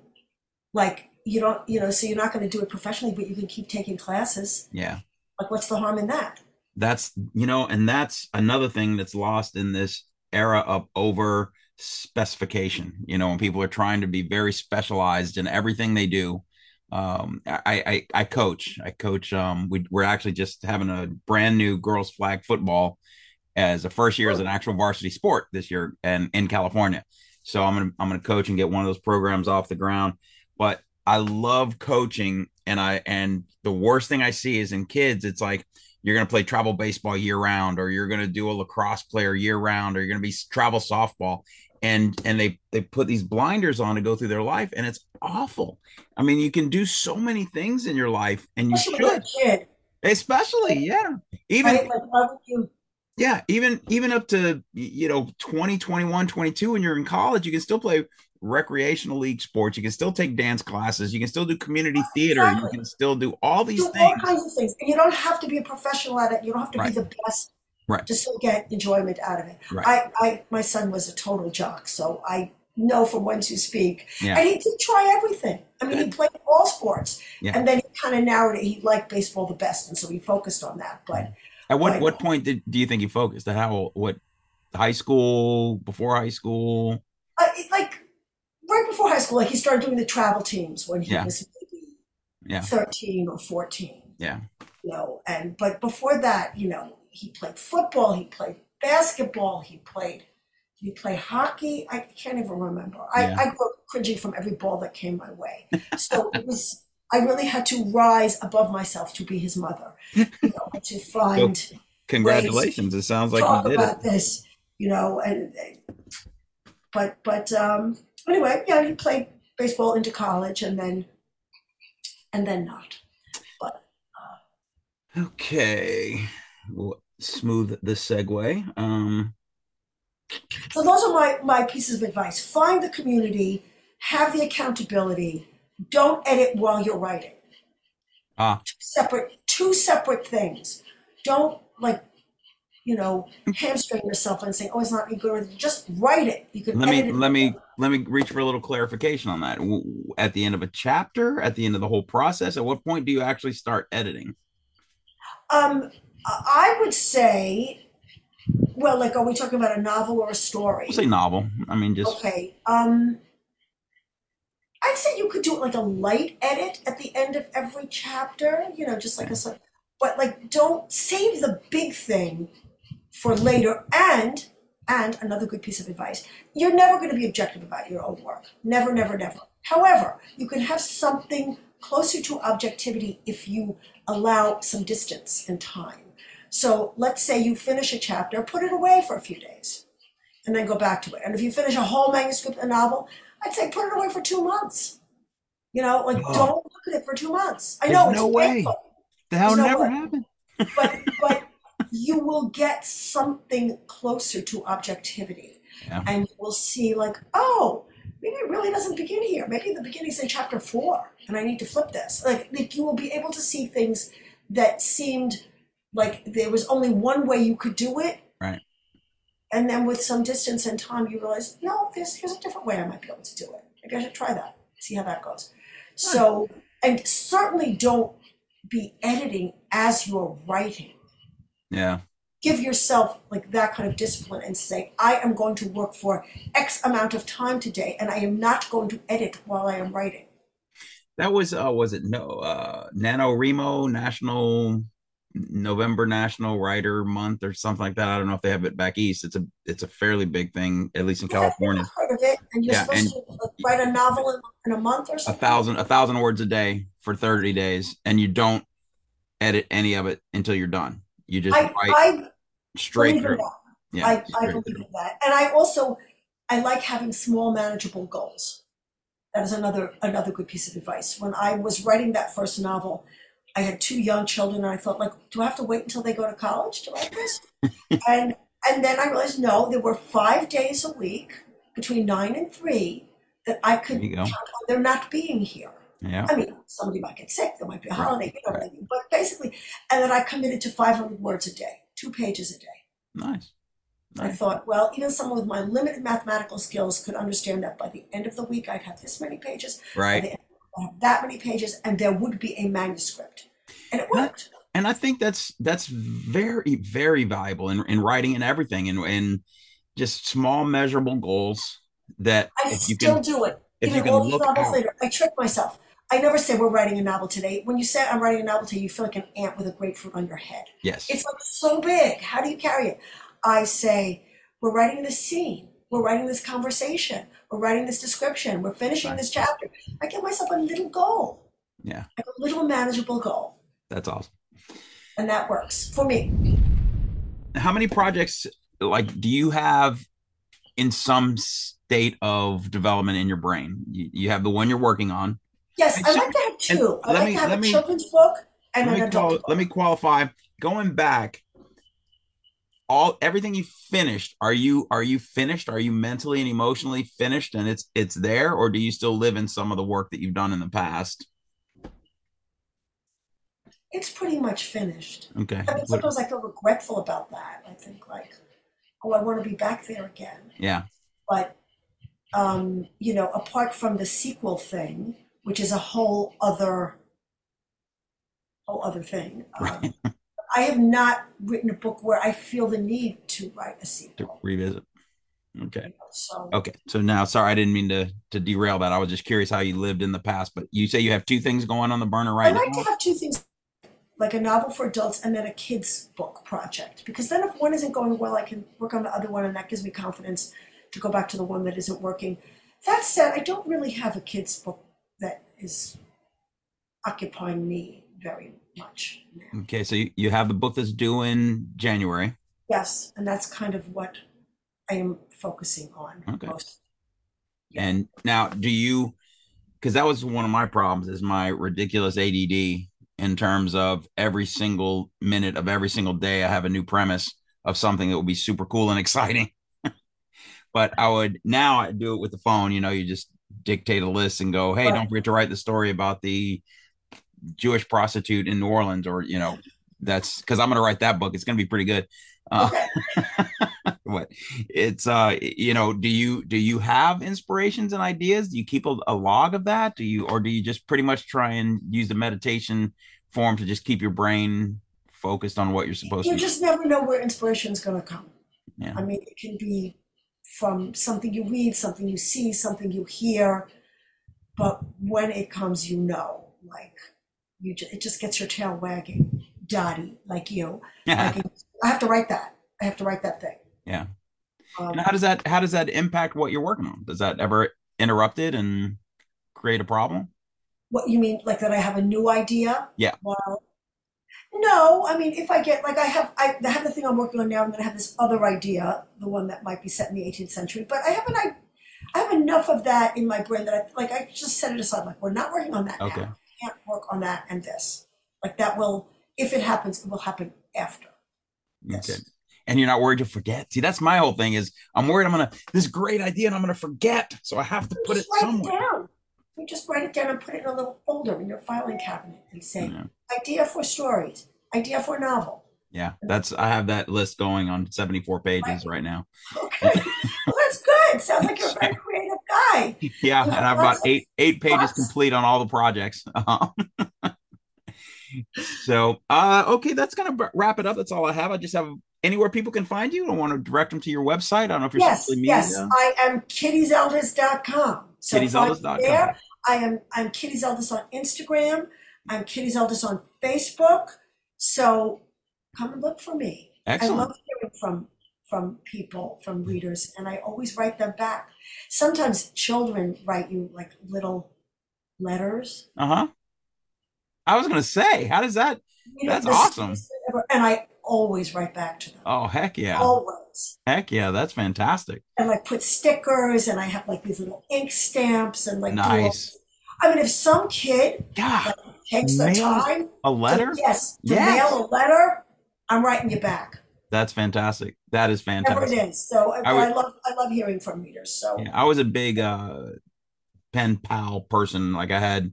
Like you don't, you know. So you're not going to do it professionally, but you can keep taking classes. Yeah. Like, what's the harm in that? That's, you know, and that's another thing that's lost in this era of over specification. You know, when people are trying to be very specialized in everything they do. Um, I, I, I coach, I coach, um, we, we're actually just having a brand new girls flag football as a first year as an actual varsity sport this year and in California. So I'm gonna I'm gonna coach and get one of those programs off the ground. But I love coaching, and I and the worst thing I see is in kids, it's like you're gonna play travel baseball year round, or you're gonna do a lacrosse player year round, or you're gonna be travel softball, and and they they put these blinders on to go through their life, and it's awful. I mean, you can do so many things in your life, and you Especially should, especially yeah, even right? Like, why would you? yeah even even up to you know 20 21 22 when you're in college you can still play recreational league sports you can still take dance classes you can still do community theater you can still do all these do all kinds of things. And you don't have to be a professional at it. You don't have to Right. be the best Right. to still get enjoyment out of it. Right. I, I, my son was a total jock, so I know from whence you speak. Yeah. And he did try everything. I mean, he played all sports, Yeah. and then he kind of narrowed it. He liked baseball the best, and so he focused on that. But at what what point did do you think he focused at how what high school before high school uh, like right before high school, like he started doing the travel teams when he Yeah. was maybe Yeah. thirteen or fourteen. yeah you know and but before that you know he played football he played basketball he played he played hockey i can't even remember Yeah. I, I grew up cringing from every ball that came my way so it was i really had to rise above myself to be his mother you know to find congratulations it sounds like talk you did about it this you know and but but um anyway yeah he played baseball into college and then and then not But okay well, smooth the segue um So those are my, my pieces of advice. Find the community, have the accountability, don't edit while you're writing. ah Two Separate two separate things. Don't like, you know, hamstring yourself and saying, oh, it's not good. Just write it. You can let me let me let me reach for a little clarification on that at the end of a chapter at the end of the whole process at what point do you actually start editing Um, I would say, well, like, are we talking about a novel or a story? we'll say novel i mean just Okay. Um, I'd say you could do it like a light edit at the end of every chapter, you know, just like a sort but like don't save the big thing for later and and another good piece of advice you're never going to be objective about your own work never never never however you can have something closer to objectivity if you allow some distance and time so let's say you finish a chapter put it away for a few days and then go back to it. And if you finish a whole manuscript, a novel, I'd say put it away for two months. You know, like Oh. don't look at it for two months. I There's know it's no way. painful, that would no never way. happen but but you will get something closer to objectivity, Yeah. and you will see like, oh, maybe it really doesn't begin here. Maybe the beginning's in chapter four, and I need to flip this. Like, like you will be able to see things that seemed like there was only one way you could do it, Right. and then with some distance and time, you realize, no, there's here's a different way I might be able to do it. Maybe I should try that. See how that goes. So, and certainly don't be editing as you're writing. Yeah Give yourself like that kind of discipline and say, I am going to work for X amount of time today, and I am not going to edit while I am writing. that was uh was it no uh nano remo national November National Writer Month or something like that. I don't know if they have it back east. It's a it's a fairly big thing, at least in California. I've heard of it, and you're Yeah, supposed to write a novel in, in a month or A thousand a thousand words a day for thirty days, and you don't edit any of it until you're done. You just I, write I straight through. that. Yeah, I, I believe through. in that, and I also I like having small, manageable goals. That is another another good piece of advice. When I was writing that first novel, I had two young children, and I thought, like, do I have to wait until they go to college to write this? <laughs> and and then I realized, no, there were five days a week between nine and three that I could count on their not being here. Yeah, I mean, somebody might get sick, there might be a Right, holiday, you know what I mean? But basically, and then I committed to 500 words a day, two pages a day. nice. I thought, well, even someone with my limited mathematical skills could understand that by the end of the week I'd have this many pages, Right. the end of the week, I'd have that many pages, and there would be a manuscript. And it worked. and I think that's that's very very valuable in, in writing and everything and and just small measurable goals that I if you still can do it. if even you can all these look novels out- later, I trick myself. I never say we're writing a novel today. When you say I'm writing a novel today, you feel like an ant with a grapefruit on your head. yes It's like so big. How do you carry it? I say, we're writing this scene. We're writing this conversation. We're writing this description. We're finishing Right. this chapter. I give myself a little goal, yeah like a little manageable goal. that's awesome And that works for me. how many projects like do you have in some state of development in your brain you, you have the one you're working on Yes, I so- like to have and two. I like me- to have a me- children's book and an adult quali- let me qualify going back all everything you finished are you are you finished are you mentally and emotionally finished and it's it's there or do you still live in some of the work that you've done in the past It's pretty much finished. okay I mean, What- sometimes I feel regretful about that. I think like, oh, I want to be back there again. yeah but um, you know, apart from the sequel thing, which is a whole other whole other thing, um, <laughs> I have not written a book where I feel the need to write a sequel. to revisit. Okay. So okay. So now sorry i didn't mean to to derail that. I was just curious how you lived in the past but you say you have two things going on the burner right I like now to have two things, like a novel for adults and then a kids book project, because then if one isn't going well, I can work on the other one, and that gives me confidence to go back to the one that isn't working. That said, I don't really have a kids book that is occupying me very much now. okay so you, you have the book that's due in january Yes, and that's kind of what I am focusing on Okay. most. And now, do you? Because that was one of my problems is my ridiculous ADD in terms of every single minute of every single day. I have a new premise of something that would be super cool and <laughs> exciting. but I would now I do it with the phone. You know, you just dictate a list and go, "Hey, Right. don't forget to write the story about the Jewish prostitute in New Orleans," or you know, that's because I'm going to write that book. It's going to be pretty good. Uh, what <laughs> it's uh you know do you do you have inspirations and ideas do you keep a, a log of that do you or do you just pretty much try and use the meditation form to just keep your brain focused on what you're supposed You to You just never know where inspiration is going to come. Yeah. I mean, it can be from something you read, something you see, something you hear, but when it comes, you know, like you, ju- it just gets your tail wagging, Dottie, like you. yeah <laughs> Like, I have to write that. I have to write that thing. yeah Um, and how does that how does that impact what you're working on does that ever interrupt it and create a problem What you mean, like that I have a new idea? Yeah. Well, no. I mean, if I get like I have, I have the thing I'm working on now, and then I have this other idea, the one that might be set in the 18th century. But I haven't. I, I have enough of that in my brain that I like. I just set it aside. Like we're not working on that Okay. now. I can't work on that and this. Like that will, if it happens, it will happen after. Yes. okay and you're not worried to forget see that's my whole thing is i'm worried i'm gonna this great idea and i'm gonna forget so i have to put it just write somewhere it. You just write it down and put it in a little folder in your filing cabinet and say, Yeah. idea for stories, idea for novel. yeah that's i have that list going on 74 pages right now Okay. <laughs> well, that's good. Sounds like you're a very <laughs> creative guy. Yeah, Yeah, and I've got eight eight pages thoughts. complete on all the projects. <laughs> So, uh, okay, that's gonna b- wrap it up. That's all I have. I just have anywhere people can find you. I want to direct them to your website. I don't know if you're Yes, social media. yes. I am kittyzeldis.com. So kittyzeldis.com. there. I am I'm Kitty Zeldis on Instagram. I'm Kitty Zeldis on Facebook. So come and look for me. Excellent. I love hearing from from people, from readers, and I always write them back. Sometimes children write you like little letters. Uh huh. I was gonna say, how does that? You know, That's awesome. ever, And I always write back to them. Oh heck yeah, Always. heck yeah, that's fantastic. And like put stickers, and I have like these little ink stamps, and like all- Nice. I mean, if some kid God, takes the time, a to- letter? yes, to Yes. mail a letter, I'm writing you back. That's fantastic. That is Whatever fantastic. it is. So I, I would- I love I love hearing from readers. So Yeah, I was a big uh pen pal person. Like I had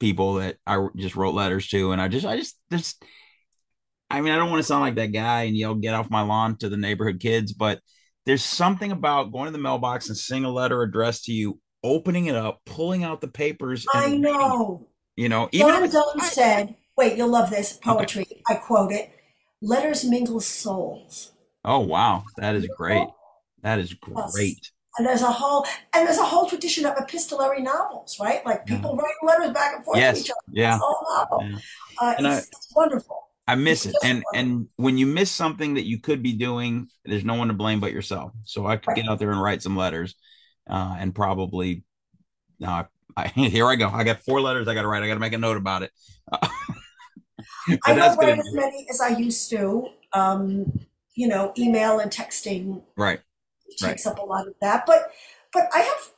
people that I just wrote letters to, and I just, I just, just, I mean, I don't want to sound like that guy and yell "get off my lawn" to the neighborhood kids, but there's something about going to the mailbox and seeing a letter addressed to you, opening it up, pulling out the papers. and I know. You know, even John Donne said, wait, you'll love this poetry. I quote it. Letters mingle souls. oh wow, that is great. That is great. And there's a whole and there's a whole tradition of epistolary novels, right? Like people write letters back and forth to each other. yeah. It's a whole novel. Yeah. Uh, And I- it's, it's wonderful. I miss it. And and when you miss something that you could be doing, there's no one to blame but yourself. So I could get out there and write some letters, uh, and probably, uh, <laughs> I, here I go. I got four letters I got to write. I got to make a note about it. <laughs> I don't write as many as I used to. Um, you know, email and texting right. takes up a lot of that. But but I have,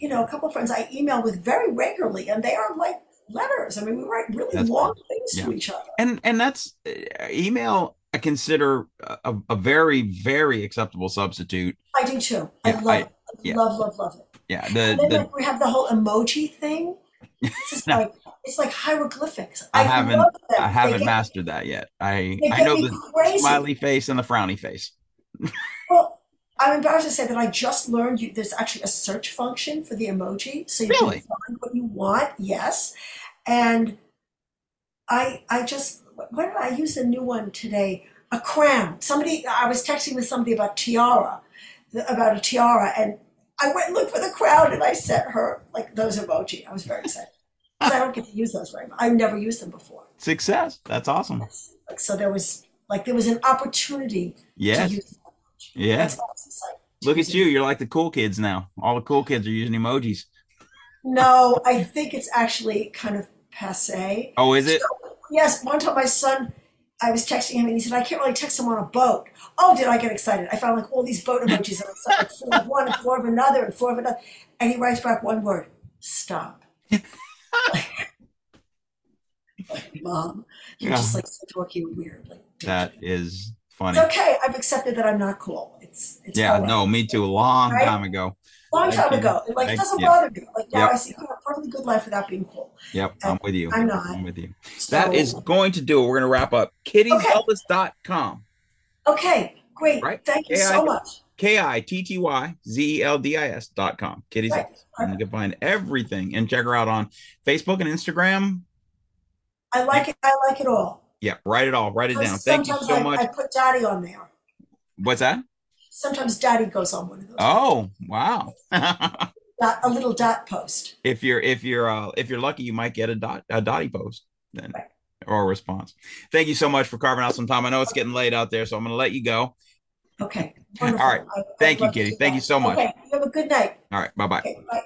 you know, a couple of friends I email with very regularly, and they are like letters. I mean, we write really That's long things to each other. And and that's uh, email. I consider a, a very very acceptable substitute. I do too. I love I- it. I yeah. love, love, love it. Yeah. And The then the like, we have the whole emoji thing. It's <laughs> No. like it's like hieroglyphics. I haven't love them. I haven't get- mastered that yet. I I know the crazy. smiley face and the frowny face. Well, I'm embarrassed to say that I just learned you, there's actually a search function for the emoji, so you Really? can find what you want. Yes, and I I just what did I use a new one today? A crown. Somebody I was texting with somebody about tiara, about a tiara, and I went and looked for the crown and I sent her like those emoji. I was very excited <laughs> I don't get to use those very much. I've never used them before. Success. That's awesome. So, there was like there was an opportunity Yes. to use. emoji. Yeah. That's why I was excited. to Look at you. You're like the cool kids now. All the cool kids are using emojis. No, I think it's actually kind of passe. Oh, is it? Yes, one time my son, I was texting him and he said, I can't really text him on a boat. Oh, did I get excited? I found like all these boat emojis and I saw like four of one and four of another and four of another. And he writes back one word, stop. like, Mom, you're Yeah. just like so dorky and weird. Like, That is funny. it's okay. I've accepted that I'm not cool. It's, it's Yeah, no, me too. A long Right? time ago. Long time ago. Like, it doesn't yeah. bother me. Like, now Yep. I see a perfectly good life without being cool. Yep, I'm with you. I'm not. I'm with you. So- That is going to do it. We're going to wrap up. KittyZeldis.com. Okay, great. Right. Thank you so much. K I T T Y Z E L D I S dot com. Kitty Right. And you can find everything and check her out on Facebook and Instagram. I like it. I like it all. Yeah, write it all. Write it down. Thank you so I, much. I put Dottie on there. What's that? Sometimes Dottie goes on one of those. Oh, wow. <laughs> Dot, a little dot post. if you're if you're uh if you're lucky you might get a dot a dotty post then Right. or a response thank you so much for carving out some time i know it's getting late out there so i'm gonna let you go Okay. Wonderful. <laughs> All right. I- Thank you, Kitty. Thank that. you so much. Okay. You have a good night. all right bye-bye Okay. Bye.